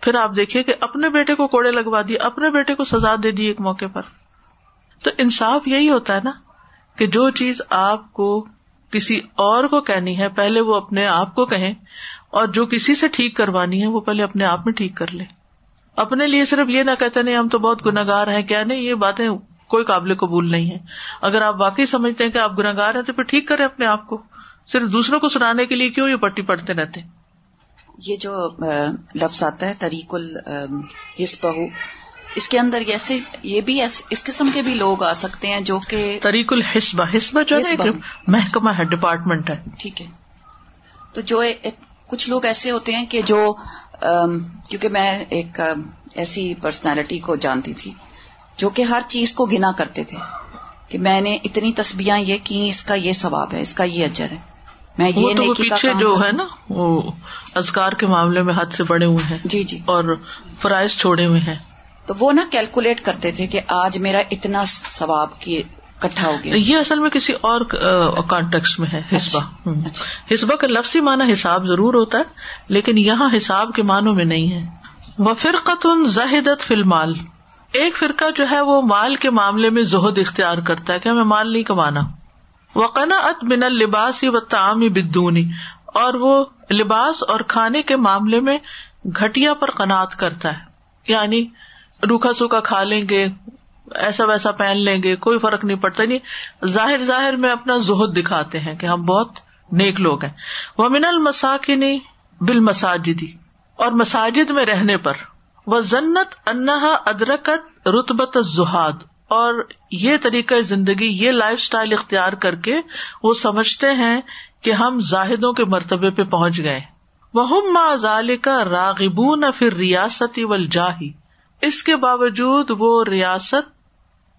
پھر آپ دیکھیے کہ اپنے بیٹے کو کوڑے لگوا دیے، اپنے بیٹے کو سزا دے دی ایک موقع پر۔ تو انصاف یہی ہوتا ہے نا کہ جو چیز آپ کو کسی اور کو کہنی ہے، پہلے وہ اپنے آپ کو کہیں اور جو کسی سے ٹھیک کروانی ہے، وہ پہلے اپنے آپ میں ٹھیک کر لے۔ اپنے لیے صرف یہ نہ کہتے نہیں، ہم تو بہت گناگار ہیں، کیا نہیں، یہ باتیں کوئی قابل قبول نہیں ہے اگر آپ واقعی سمجھتے ہیں کہ آپ گناگار ہیں، تو پھر ٹھیک کریں اپنے آپ کو۔ صرف دوسروں کو سنانے کے لیے کیوں یہ پٹی پڑھتے رہتے؟ یہ جو لفظ آتا ہے تریق الحسبہ اس کے اندر ایسے یہ بھی اس قسم کے بھی لوگ آ سکتے ہیں جو کہ طریق الحسبہ حسبہ جو ہے محکمہ ہے ڈپارٹمنٹ ہے۔ ٹھیک ہے۔ تو جو کچھ لوگ ایسے ہوتے ہیں کہ جو کیونکہ میں ایک ایسی پرسنالٹی کو جانتی تھی جو کہ ہر چیز کو گنا کرتے تھے کہ میں نے اتنی تسبیاں یہ کی اس کا یہ ثواب ہے اس کا یہ اجر ہے۔ میں یہ تو پیچھے جو ہے نا وہ ازکار کے معاملے میں ہاتھ سے بڑے ہوئے ہیں جی جی۔ اور فرائض چھوڑے ہوئے ہیں۔ تو وہ نا کیلکولیٹ کرتے تھے کہ آج میرا اتنا ثواب کی کٹھا ہو گیا۔ یہ اصل میں کسی اور کانٹیکس میں ہے حسبہ۔ اچھا۔ حسبہ کا لفظی معنی حساب ضرور ہوتا ہے لیکن یہاں حساب کے معنوں میں نہیں ہے۔ وہ فرقت ان زاہدت فی المال۔ ایک فرقہ جو ہے وہ مال کے معاملے میں زہد اختیار کرتا ہے کہ ہمیں مال نہیں کمانا۔ وقنا ات بن الباس و تعام بدونی اور وہ لباس اور کھانے کے معاملے میں گٹیا پر قناط کرتا ہے۔ یعنی روکھا سوکھا کھا لیں گے، ایسا ویسا پہن لیں گے، کوئی فرق نہیں پڑتا۔ نہیں ظاہر ظاہر میں اپنا زہد دکھاتے ہیں کہ ہم بہت نیک لوگ ہیں۔ وہ من المساکنی بال مساجدی اور مساجد میں رہنے پر۔ وہ ضنت انہا ادرکت رتبت زہاد اور یہ طریقہ زندگی، یہ لائف اسٹائل اختیار کر کے وہ سمجھتے ہیں کہ ہم زاہدوں کے مرتبے پہ پہنچ گئے۔ وہ ما ظال کا راغبون پھر ریاستی و اس کے باوجود وہ ریاست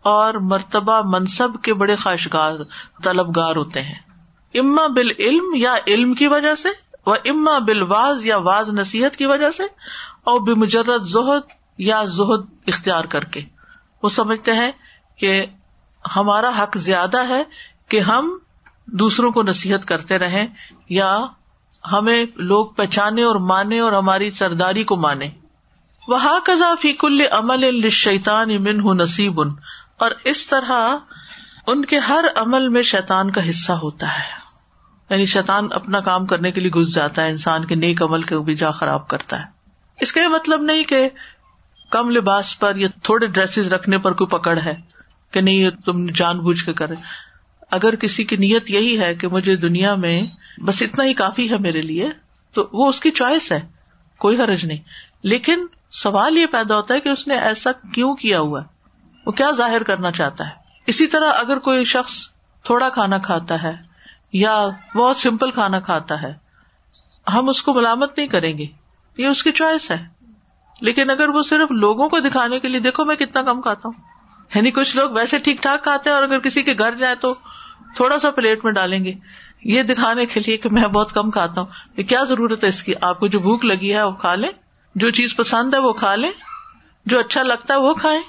اور مرتبہ منصب کے بڑے خواہشگار، طلبگار ہوتے ہیں۔ اما بال علم یا علم کی وجہ سے وہ اما بال واز یا واز نصیحت کی وجہ سے اور بے مجرد زہد یا زہد اختیار کر کے۔ وہ سمجھتے ہیں کہ ہمارا حق زیادہ ہے کہ ہم دوسروں کو نصیحت کرتے رہیں یا ہمیں لوگ پہچانے اور مانے اور ہماری سرداری کو مانے وہ کزا فی کل عمل امن ہُ نصیب ان اور اس طرح ان کے ہر عمل میں شیطان کا حصہ ہوتا ہے. یعنی شیطان اپنا کام کرنے کے لیے گھس جاتا ہے، انسان کے نیک عمل کے بھی جا خراب کرتا ہے. اس کا یہ مطلب نہیں کہ کم لباس پر یا تھوڑے ڈریسز رکھنے پر کوئی پکڑ ہے کہ نہیں یہ تم جان بوجھ کے کرے. اگر کسی کی نیت یہی ہے کہ مجھے دنیا میں بس اتنا ہی کافی ہے میرے لیے، تو وہ اس کی چوائس ہے، کوئی حرج نہیں. لیکن سوال یہ پیدا ہوتا ہے کہ اس نے ایسا کیوں کیا ہوا وہ کیا ظاہر کرنا چاہتا ہے؟ اسی طرح اگر کوئی شخص تھوڑا کھانا کھاتا ہے یا بہت سمپل کھانا کھاتا ہے، ہم اس کو ملامت نہیں کریں گے۔ یہ اس کی چوائس ہے۔ لیکن اگر وہ صرف لوگوں کو دکھانے کے لیے، دیکھو میں کتنا کم کھاتا ہوں۔ یعنی کچھ لوگ ویسے ٹھیک ٹھاک کھاتے ہیں اور اگر کسی کے گھر جائے تو تھوڑا سا پلیٹ میں ڈالیں گے۔ یہ دکھانے کے لیے کہ میں بہت کم کھاتا ہوں۔ کیا ضرورت ہے اس کی؟ آپ کو جو بھوک لگی ہے وہ کھا لیں۔ جو چیز پسند ہے وہ کھا لیں، جو اچھا لگتا ہے وہ کھائیں۔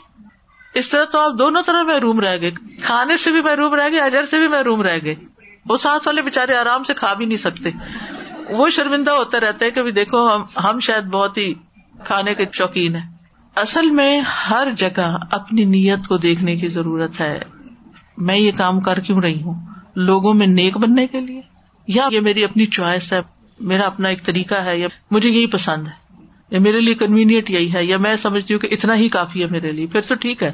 اس طرح تو آپ دونوں طرح محروم رہ گئے۔ کھانے سے بھی محروم رہ گئے، اجر سے بھی محروم رہ گئے۔ وہ ساتھ والے بےچارے آرام سے کھا بھی نہیں سکتے۔ وہ شرمندہ ہوتا رہتا ہے کہ دیکھو، ہم شاید بہت ہی کھانے کے شوقین ہے اصل میں ہر جگہ اپنی نیت کو دیکھنے کی ضرورت ہے۔ میں یہ کام کر کیوں رہی ہوں؟ لوگوں میں نیک بننے کے لیے؟ یا یہ میری اپنی چوائس ہے، میرا اپنا ایک طریقہ ہے، یا مجھے یہی پسند ہے۔ یا میرے لیے کنوینئنٹ یہی ہے، یا میں سمجھتی ہوں کہ اتنا ہی کافی ہے میرے لیے، پھر تو ٹھیک ہے۔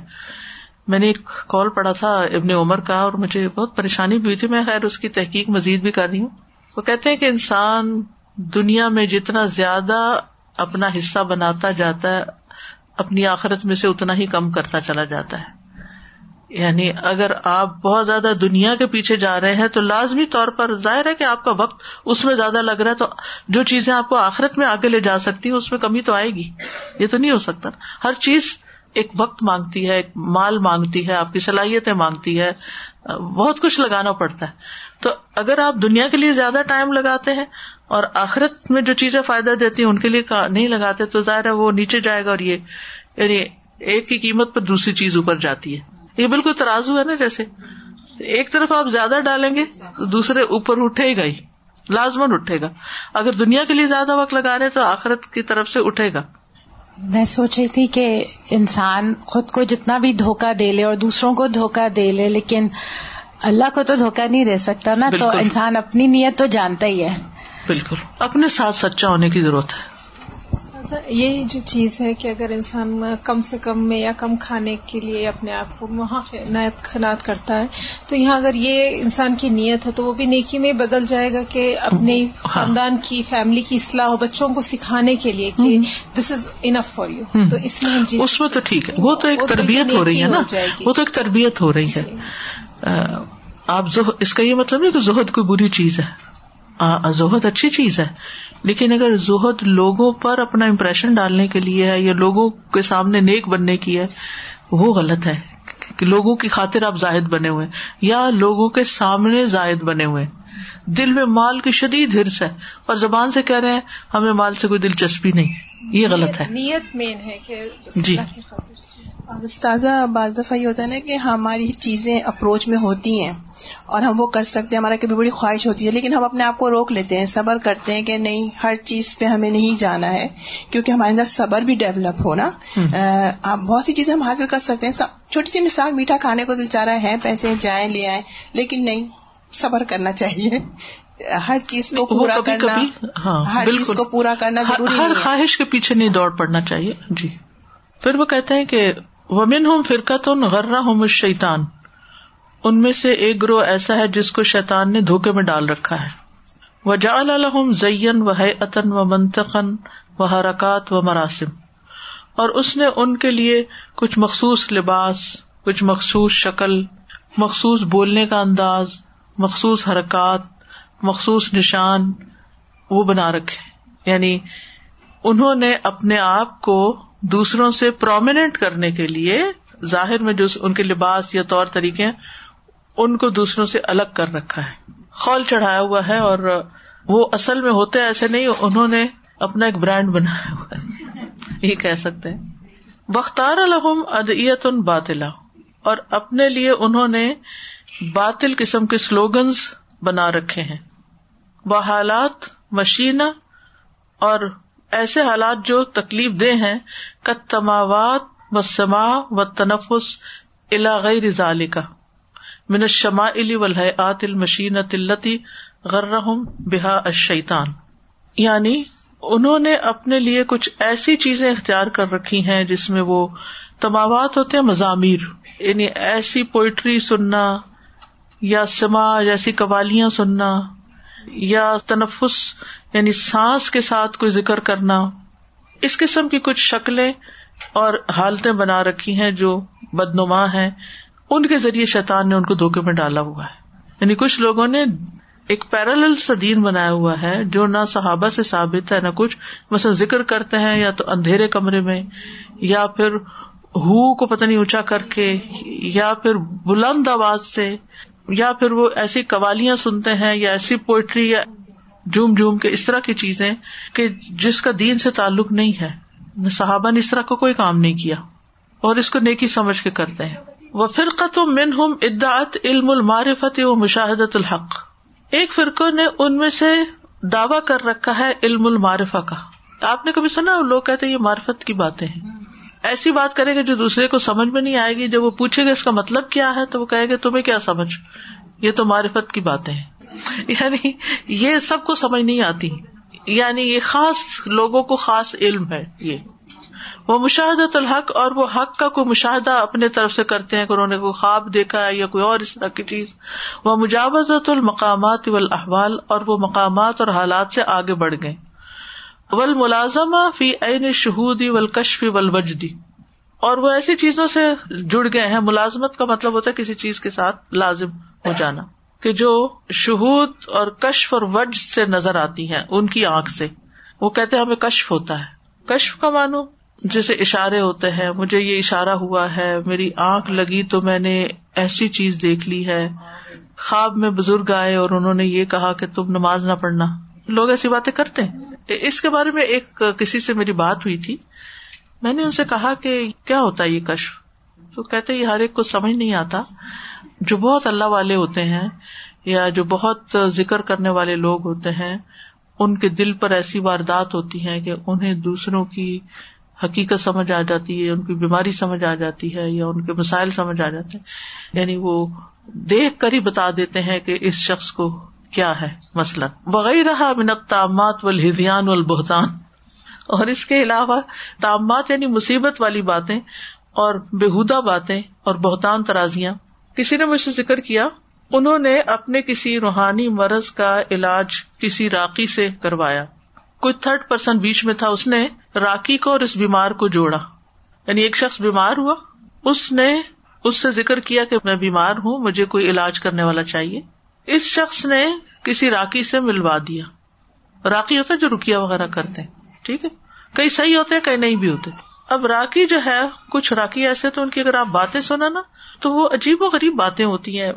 میں نے ایک کال پڑا تھا ابن عمر کا اور مجھے بہت پریشانی بھی ہوئی تھی، میں خیر اس کی تحقیق مزید بھی کر رہی ہوں۔ وہ کہتے ہیں کہ انسان دنیا میں جتنا زیادہ اپنا حصہ بناتا جاتا ہے، اپنی آخرت میں سے اتنا ہی کم کرتا چلا جاتا ہے۔ یعنی اگر آپ بہت زیادہ دنیا کے پیچھے جا رہے ہیں تو لازمی طور پر ظاہر ہے کہ آپ کا وقت اس میں زیادہ لگ رہا ہے، تو جو چیزیں آپ کو آخرت میں آگے لے جا سکتی ہیں، اس میں کمی تو آئے گی۔ یہ تو نہیں ہو سکتا ہر چیز ایک وقت مانگتی ہے، ایک مال مانگتی ہے، آپ کی صلاحیتیں مانگتی ہے۔ بہت کچھ لگانا پڑتا ہے۔ تو اگر آپ دنیا کے لیے زیادہ ٹائم لگاتے ہیں اور آخرت میں جو چیزیں فائدہ دیتی ہیں، ان کے لیے نہیں لگاتے، تو ظاہر ہے وہ نیچے جائے گا اور یہ یعنی ایک کی قیمت پر دوسری چیز اوپر جاتی ہے۔ یہ بالکل ترازو ہے نا جیسے۔ ایک طرف آپ زیادہ ڈالیں گے تو دوسرے اوپر اٹھے گا ہی۔ لازمن اٹھے گا۔ اگر دنیا کے لیے زیادہ وقت لگا رہے تو آخرت کی طرف سے اٹھے گا۔ میں سوچ رہی تھی کہ انسان خود کو جتنا بھی دھوکا دے لے اور دوسروں کو دھوکا دے لے لیکن اللہ کو تو دھوکا نہیں دے سکتا نا تو انسان اپنی نیت تو جانتا ہی ہے۔ بالکل۔ اپنے ساتھ سچا ہونے کی ضرورت ہے۔ یہ جو چیز ہے کہ اگر انسان کم سے کم میں یا کم کھانے کے لیے اپنے آپ کو وہاں خنات کرتا ہے تو یہاں اگر یہ انسان کی نیت ہے تو وہ بھی نیکی میں بدل جائے گا کہ اپنے ہاں۔ خاندان کی فیملی کی اصلاح ہو بچوں کو سکھانے کے لیے کہ this is enough for you تو اس میں اس میں تو ٹھیک ہے۔ وہ تو ایک تربیت ہو رہی ہے نا۔ وہ تو ایک تربیت ہو رہی ہے۔ جی۔ آپ اس کا یہ مطلب نہیں کہ زہد کوئی بری چیز ہے۔ زہد اچھی چیز ہے۔ لیکن اگر زہد لوگوں پر اپنا امپریشن ڈالنے کے لیے ہے یا لوگوں کے سامنے نیک بننے کی ہے وہ غلط ہے۔ کہ لوگوں کی خاطر آپ زاہد بنے ہوئے یا لوگوں کے سامنے زائد بنے ہوئے دل میں مال کی شدید ہرس ہے اور زبان سے کہہ رہے ہیں ہمیں مال سے کوئی دلچسپی نہیں۔ یہ غلط ہے۔ نیت مین ہے کہ جی۔ اور استاذہ بعض دفعہ یہ ہوتا ہے نا کہ ہماری چیزیں اپروچ میں ہوتی ہیں اور ہم وہ کر سکتے ہیں ہمارا کبھی بڑی خواہش ہوتی ہے لیکن ہم اپنے آپ کو روک لیتے ہیں صبر کرتے ہیں کہ نہیں ہر چیز پہ ہمیں نہیں جانا ہے کیونکہ ہمارے اندر صبر بھی ڈیولپ ہونا آپ بہت سی چیزیں ہم حاصل کر سکتے ہیں۔ چھوٹی سی مثال میٹھا کھانے کو دل چاہ رہا ہے پیسے جائیں لے آئیں لیکن نہیں صبر کرنا چاہیے۔ ہر چیز کو پورا کرنا ہاں، ہر چیز کو پورا کرنا ضروری ہر خواہش کے پیچھے نہیں دوڑ پڑنا چاہیے۔ جی۔ پھر وہ کہتے ہیں کہ ومن ہوں فرقت غرہ ہوں شیتان ان میں سے ایک گروہ ایسا ہے جس کو شیتان نے دھوکے میں ڈال رکھا ہے۔ وہ جا الحم زین و حتن و منتقن و حرکات و مراسم۔ اور اس نے ان کے لیے کچھ مخصوص لباس، کچھ مخصوص شکل، مخصوص بولنے کا انداز، مخصوص حرکات، مخصوص نشان وہ بنا رکھے۔ یعنی انہوں نے اپنے آپ کو دوسروں سے پرومیننٹ کرنے کے لیے ظاہر میں جو ان کے لباس یا طور طریقے ان کو دوسروں سے الگ کر رکھا ہے۔ خول چڑھایا ہوا ہے اور وہ اصل میں ہوتے ایسے نہیں، انہوں نے اپنا ایک برانڈ بنایا ہوا ہے۔ یہ کہہ سکتے ہیں۔ بختار الحم ادیت ان باطلا اور اپنے لیے انہوں نے باطل قسم کے سلوگنز بنا رکھے ہیں۔ وہ حالات مشین اور ایسے حالات جو تکلیف دہ ہیں کتماوات و سما و تنفس غیر ذالی کا من شما علی ولحت المشین تلتی غرم بحا اشیتان یعنی انہوں نے اپنے لیے کچھ ایسی چیزیں اختیار کر رکھی ہیں جس میں وہ تماوات ہوتے ہیں، مضامیر۔ یعنی ایسی پوئٹری سننا یا سما جیسی قوالیاں سننا۔ یا تنفس یعنی سانس کے ساتھ کوئی ذکر کرنا، اس قسم کی کچھ شکلیں اور حالتیں بنا رکھی ہیں جو بدنما ہیں، ان کے ذریعے شیطان نے ان کو دھوکے میں ڈالا ہوا ہے۔ یعنی کچھ لوگوں نے ایک پیرل سدین بنایا ہوا ہے جو نہ صحابہ سے ثابت ہے، نہ کچھ۔ مثلا ذکر کرتے ہیں یا تو اندھیرے کمرے میں، یا پھر ہو کو پتہ نہیں اونچا کر کے، یا پھر بلند آواز سے۔ یا پھر وہ ایسی قوالیاں سنتے ہیں یا ایسی پوئٹری یا جھوم جھوم کے اس طرح کی چیزیں کہ جس کا دین سے تعلق نہیں ہے۔ صحابہ نے اس طرح کا کوئی کام نہیں کیا اور اس کو نیکی سمجھ کے کرتے ہیں۔ وہ فرقت من ہم ادعت علم المعرفت و مشاہدت الحق۔ ایک فرقوں نے ان میں سے دعوی کر رکھا ہے علم المعرفہ کا۔ آپ نے کبھی سنا لوگ کہتے یہ معرفت کی باتیں ہیں۔ ایسی بات کرے گا جو دوسرے کو سمجھ میں نہیں آئے گی، جب وہ پوچھے گا اس کا مطلب کیا ہے، تو وہ کہے گا، تمہیں کیا سمجھ؟ یہ تو معرفت کی باتیں ہیں۔ [laughs] یعنی یہ سب کو سمجھ نہیں آتی۔ یعنی یہ خاص لوگوں کو خاص علم ہے یہ۔ وہ مشاہدت الحق اور وہ حق کا کوئی مشاہدہ اپنے طرف سے کرتے ہیں، کہ انہوں نے کوئی خواب دیکھا ہے یا کوئی اور اس طرح کی چیز۔ وہ مجاوزت المقامات والاحوال اور وہ مقامات اور حالات سے آگے بڑھ گئے۔ ول ملازمہ فی عین شہودی ولکشفی ولوجدی اور وہ ایسی چیزوں سے جڑ گئے ہیں، ملازمت کا مطلب ہوتا ہے کسی چیز کے ساتھ لازم ہو جانا۔ کہ جو شہود اور کشف اور وج سے نظر آتی ہیں، ان کی آنکھ سے۔ وہ کہتے ہیں، ہمیں کشف ہوتا ہے۔ کشف کا مانو جیسے اشارے ہوتے ہیں، مجھے یہ اشارہ ہوا ہے، میری آنکھ لگی تو میں نے ایسی چیز دیکھ لی ہے۔ خواب میں بزرگ آئے اور انہوں نے یہ کہا کہ تم نماز نہ پڑھنا۔ لوگ ایسی باتیں کرتے ہیں۔ اس کے بارے میں ایک کسی سے میری بات ہوئی تھی۔ میں نے ان سے کہا کہ کیا ہوتا ہے یہ کشف؟ تو کہتے یہ ہر ایک کو سمجھ نہیں آتا۔ جو بہت اللہ والے ہوتے ہیں یا جو بہت ذکر کرنے والے لوگ ہوتے ہیں، ان کے دل پر ایسی واردات ہوتی ہیں کہ انہیں دوسروں کی حقیقت سمجھ آ جاتی ہے، ان کی بیماری سمجھ آ جاتی ہے یا ان کے مسائل سمجھ آ جاتے ہیں۔ یعنی وہ دیکھ کر ہی بتا دیتے ہیں کہ اس شخص کو کیا ہے مثلاً؟ وغیرہ منت تامات و الحدیان والبہتان۔ اور اس کے علاوہ تامات یعنی مصیبت والی باتیں اور بےحدہ باتیں اور بہتان ترازیاں۔ کسی نے مجھ سے ذکر کیا؟ انہوں نے اپنے کسی روحانی مرض کا علاج کسی راکی سے کروایا۔ کچھ تھرڈ پرسن بیچ میں تھا، اس نے راکی کو اور اس بیمار کو جوڑا۔ یعنی ایک شخص بیمار ہوا۔ اس نے اس سے ذکر کیا کہ میں بیمار ہوں، مجھے کوئی علاج کرنے والا چاہیے۔ اس شخص نے کسی راکی سے ملوا دیا۔ راکی ہوتا ہے جو رکیا وغیرہ کرتے ہیں، ٹھیک ہے؟ کئی صحیح ہوتے ہیں، کئی نہیں بھی ہوتے۔ اب راکی جو ہے، کچھ راکی ایسے تو ان کی اگر آپ باتیں سنا نا، تو وہ عجیب و غریب باتیں ہوتی ہیں۔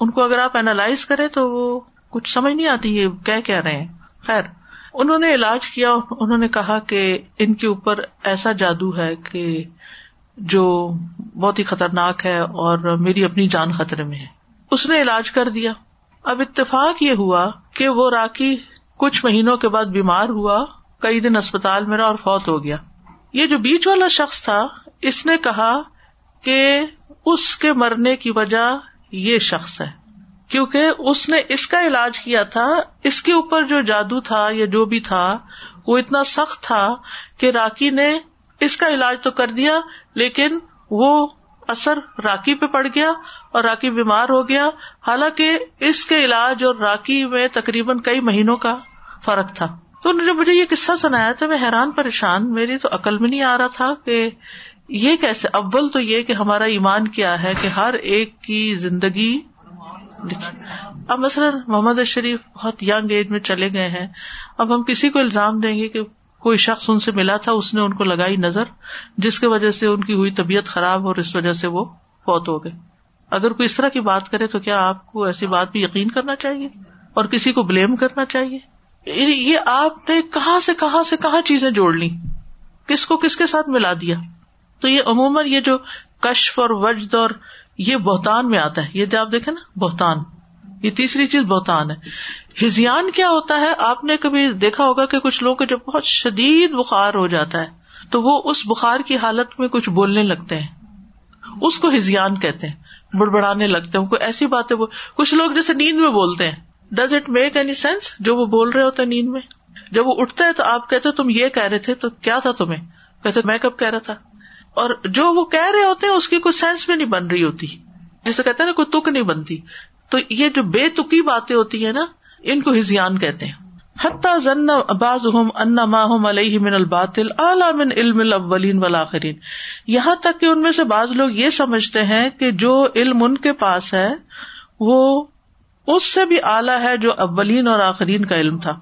ان کو اگر آپ اینالائز کریں تو وہ کچھ سمجھ نہیں آتی یہ کیا کہہ رہے ہیں۔ خیر، انہوں نے علاج کیا۔ انہوں نے کہا کہ ان کے اوپر ایسا جادو ہے کہ جو بہت ہی خطرناک ہے اور میری اپنی جان خطرے میں ہے۔ اس نے علاج کر دیا۔ اب اتفاق یہ ہوا کہ وہ راکی کچھ مہینوں کے بعد بیمار ہوا، کئی دن اسپتال میں رہا اور فوت ہو گیا۔ یہ جو بیچ والا شخص تھا، اس نے کہا کہ اس کے مرنے کی وجہ یہ شخص ہے، کیونکہ اس نے اس کا علاج کیا تھا، اس کے اوپر جو جادو تھا یا جو بھی تھا، وہ اتنا سخت تھا کہ راکی نے اس کا علاج تو کر دیا، لیکن وہ اثر راکی پہ پڑ گیا اور راکی بیمار ہو گیا۔ حالانکہ اس کے علاج اور راکی میں تقریباً کئی مہینوں کا فرق تھا۔ تو انہوں نے مجھے یہ قصہ سنایا تھا میں حیران پریشان۔ میری تو عقل میں نہیں آ رہا تھا کہ یہ کیسے، اول تو یہ کہ ہمارا ایمان کیا ہے کہ ہر ایک کی زندگی اب مثلاً محمد شریف بہت یگ ایج میں چلے گئے ہیں۔ اب ہم کسی کو الزام دیں گے کہ کوئی شخص ان سے ملا تھا، اس نے ان کو لگائی نظر، جس کی وجہ سے ان کی ہوئی طبیعت خراب اور اس وجہ سے وہ فوت ہو گئے۔ اگر کوئی اس طرح کی بات کرے تو کیا آپ کو ایسی بات بھی یقین کرنا چاہیے؟ اور کسی کو بلیم کرنا چاہیے؟ یعنی یہ آپ نے کہاں سے کہاں سے کہاں چیزیں جوڑ لی کس کو کس کے ساتھ ملا دیا؟ تو یہ عموماً یہ جو کشف اور وجد اور یہ بہتان میں آتا ہے، یہ آپ دیکھیں نا، بہتان۔ یہ تیسری چیز بہتان ہے۔ ہزیان کیا ہوتا ہے؟ آپ نے کبھی دیکھا ہوگا کہ کچھ لوگوں کو جب بہت شدید بخار ہو جاتا ہے، تو وہ اس بخار کی حالت میں کچھ بولنے لگتے ہیں۔ اس کو ہزیان کہتے ہیں، بڑبڑانے لگتے ہیں۔ کوئی ایسی باتیں کچھ لوگ جیسے نیند میں بولتے ہیں۔ Does it make any sense جو وہ بول رہے ہوتے نیند میں۔ جب وہ اٹھتا ہے تو آپ کہتے تم یہ کہہ رہے تھے، تو کیا تھا تمہیں؟ کہتے میں کب کہہ رہا تھا؟ اور جو وہ کہہ رہے ہوتے ہیں، اس کی کوئی سینس بھی نہیں بن رہی ہوتی۔ جسے کہتے نا، کوئی تک نہیں بنتی۔ تو یہ جو بے تکی باتیں ہوتی ہے نا ان کو ہزیان کہتے ہیں۔ حتیٰ ذن اباز ان ماہم علیہ من الباطل اعلی من علم الاولین والآخرین۔ یہاں تک کہ ان میں سے بعض لوگ یہ سمجھتے ہیں کہ جو علم ان کے پاس ہے، وہ اس سے بھی اعلیٰ ہے جو اولین اور آخرین کا علم تھا۔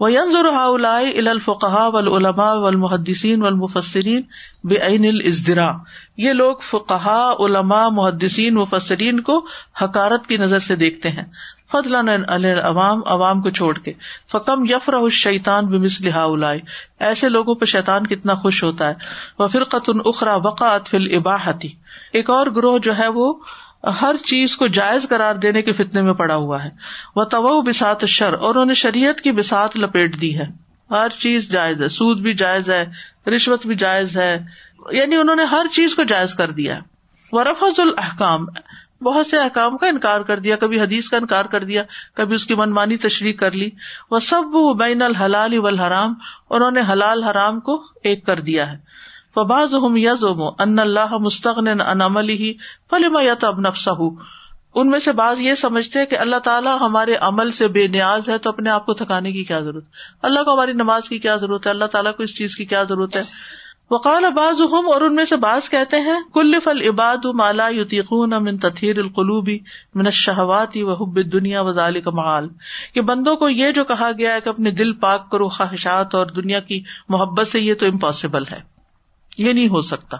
وینظر هؤلاء الى الفقهاء والعلماء والمحدثین والمفسرین بعین الازدراء یہ لوگ فقہا علماء، محدثین، مفسرین کو حکارت کی نظر سے دیکھتے ہیں۔ فضلا عوام عوام کو چھوڑ کے۔ فکم یفر الشیطان بمثل هؤلاء ایسے لوگوں پہ شیطان کتنا خوش ہوتا ہے۔ وفرقۃ اخرى وقعت في الاباحه ایک اور گروہ جو ہے وہ ہر چیز کو جائز قرار دینے کے فتنے میں پڑا ہوا ہے۔ وہ تو بسات شر اور انہوں نے شریعت کی بسات لپیٹ دی ہے۔ ہر چیز جائز ہے۔ سود بھی جائز ہے۔ رشوت بھی جائز ہے۔ یعنی انہوں نے ہر چیز کو جائز کر دیا وہ الحکام بہت سے احکام کا انکار کر دیا، کبھی حدیث کا انکار کر دیا، کبھی اس کی منمانی تشریح کر لی۔ وہ سب بین الحلال والحرام انہوں نے حلال حرام کو ایک کر دیا ہے۔ فباز ہم یزم ان اللہ مستغن ان عمل ہی فلم یت اب نفسا ان میں سے بعض یہ سمجھتے کہ اللہ تعالیٰ ہمارے عمل سے بے نیاز ہے، تو اپنے آپ کو تھکانے کی کیا ضرورت؟ اللہ کو ہماری نماز کی کیا ضرورت ہے؟ اللہ تعالیٰ کو اس چیز کی کیا ضرورت ہے؟ وقال اباز اور ان میں سے باز کہتے ہیں کل فل عباد مالا یوتیقون من تطہیر القلوبی من شہواتی و حب دنیا و ذالی کا محال کہ بندوں کو یہ جو کہا گیا ہے کہ اپنے دل پاک کرو، خواہشات اور دنیا کی محبت سے، یہ تو امپاسبل ہے۔ یہ نہیں ہو سکتا۔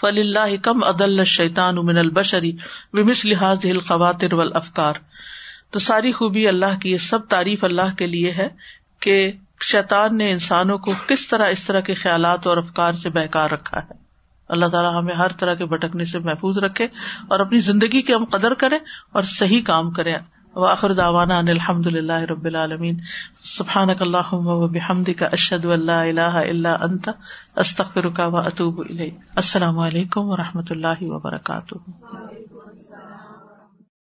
فل اللہ کم عدل شیطان من البشری ومس لحاظ الخواتر و افکار تو ساری خوبی اللہ کی، یہ سب تعریف اللہ کے لیے ہے کہ شیطان نے انسانوں کو کس طرح اس طرح کے خیالات اور افکار سے بہکار رکھا ہے۔ اللہ تعالیٰ ہمیں ہر طرح کے بھٹکنے سے محفوظ رکھے اور اپنی زندگی کی ہم قدر کریں اور صحیح کام کریں۔ واخر داوانا الحمد اللہ رب العالمین۔ سبحان اللہ بحمد کا اشد اللہ اللہ اللہ انت استخر کا و اطوب السلام علیکم و رحمۃ اللہ وبرکاتہ۔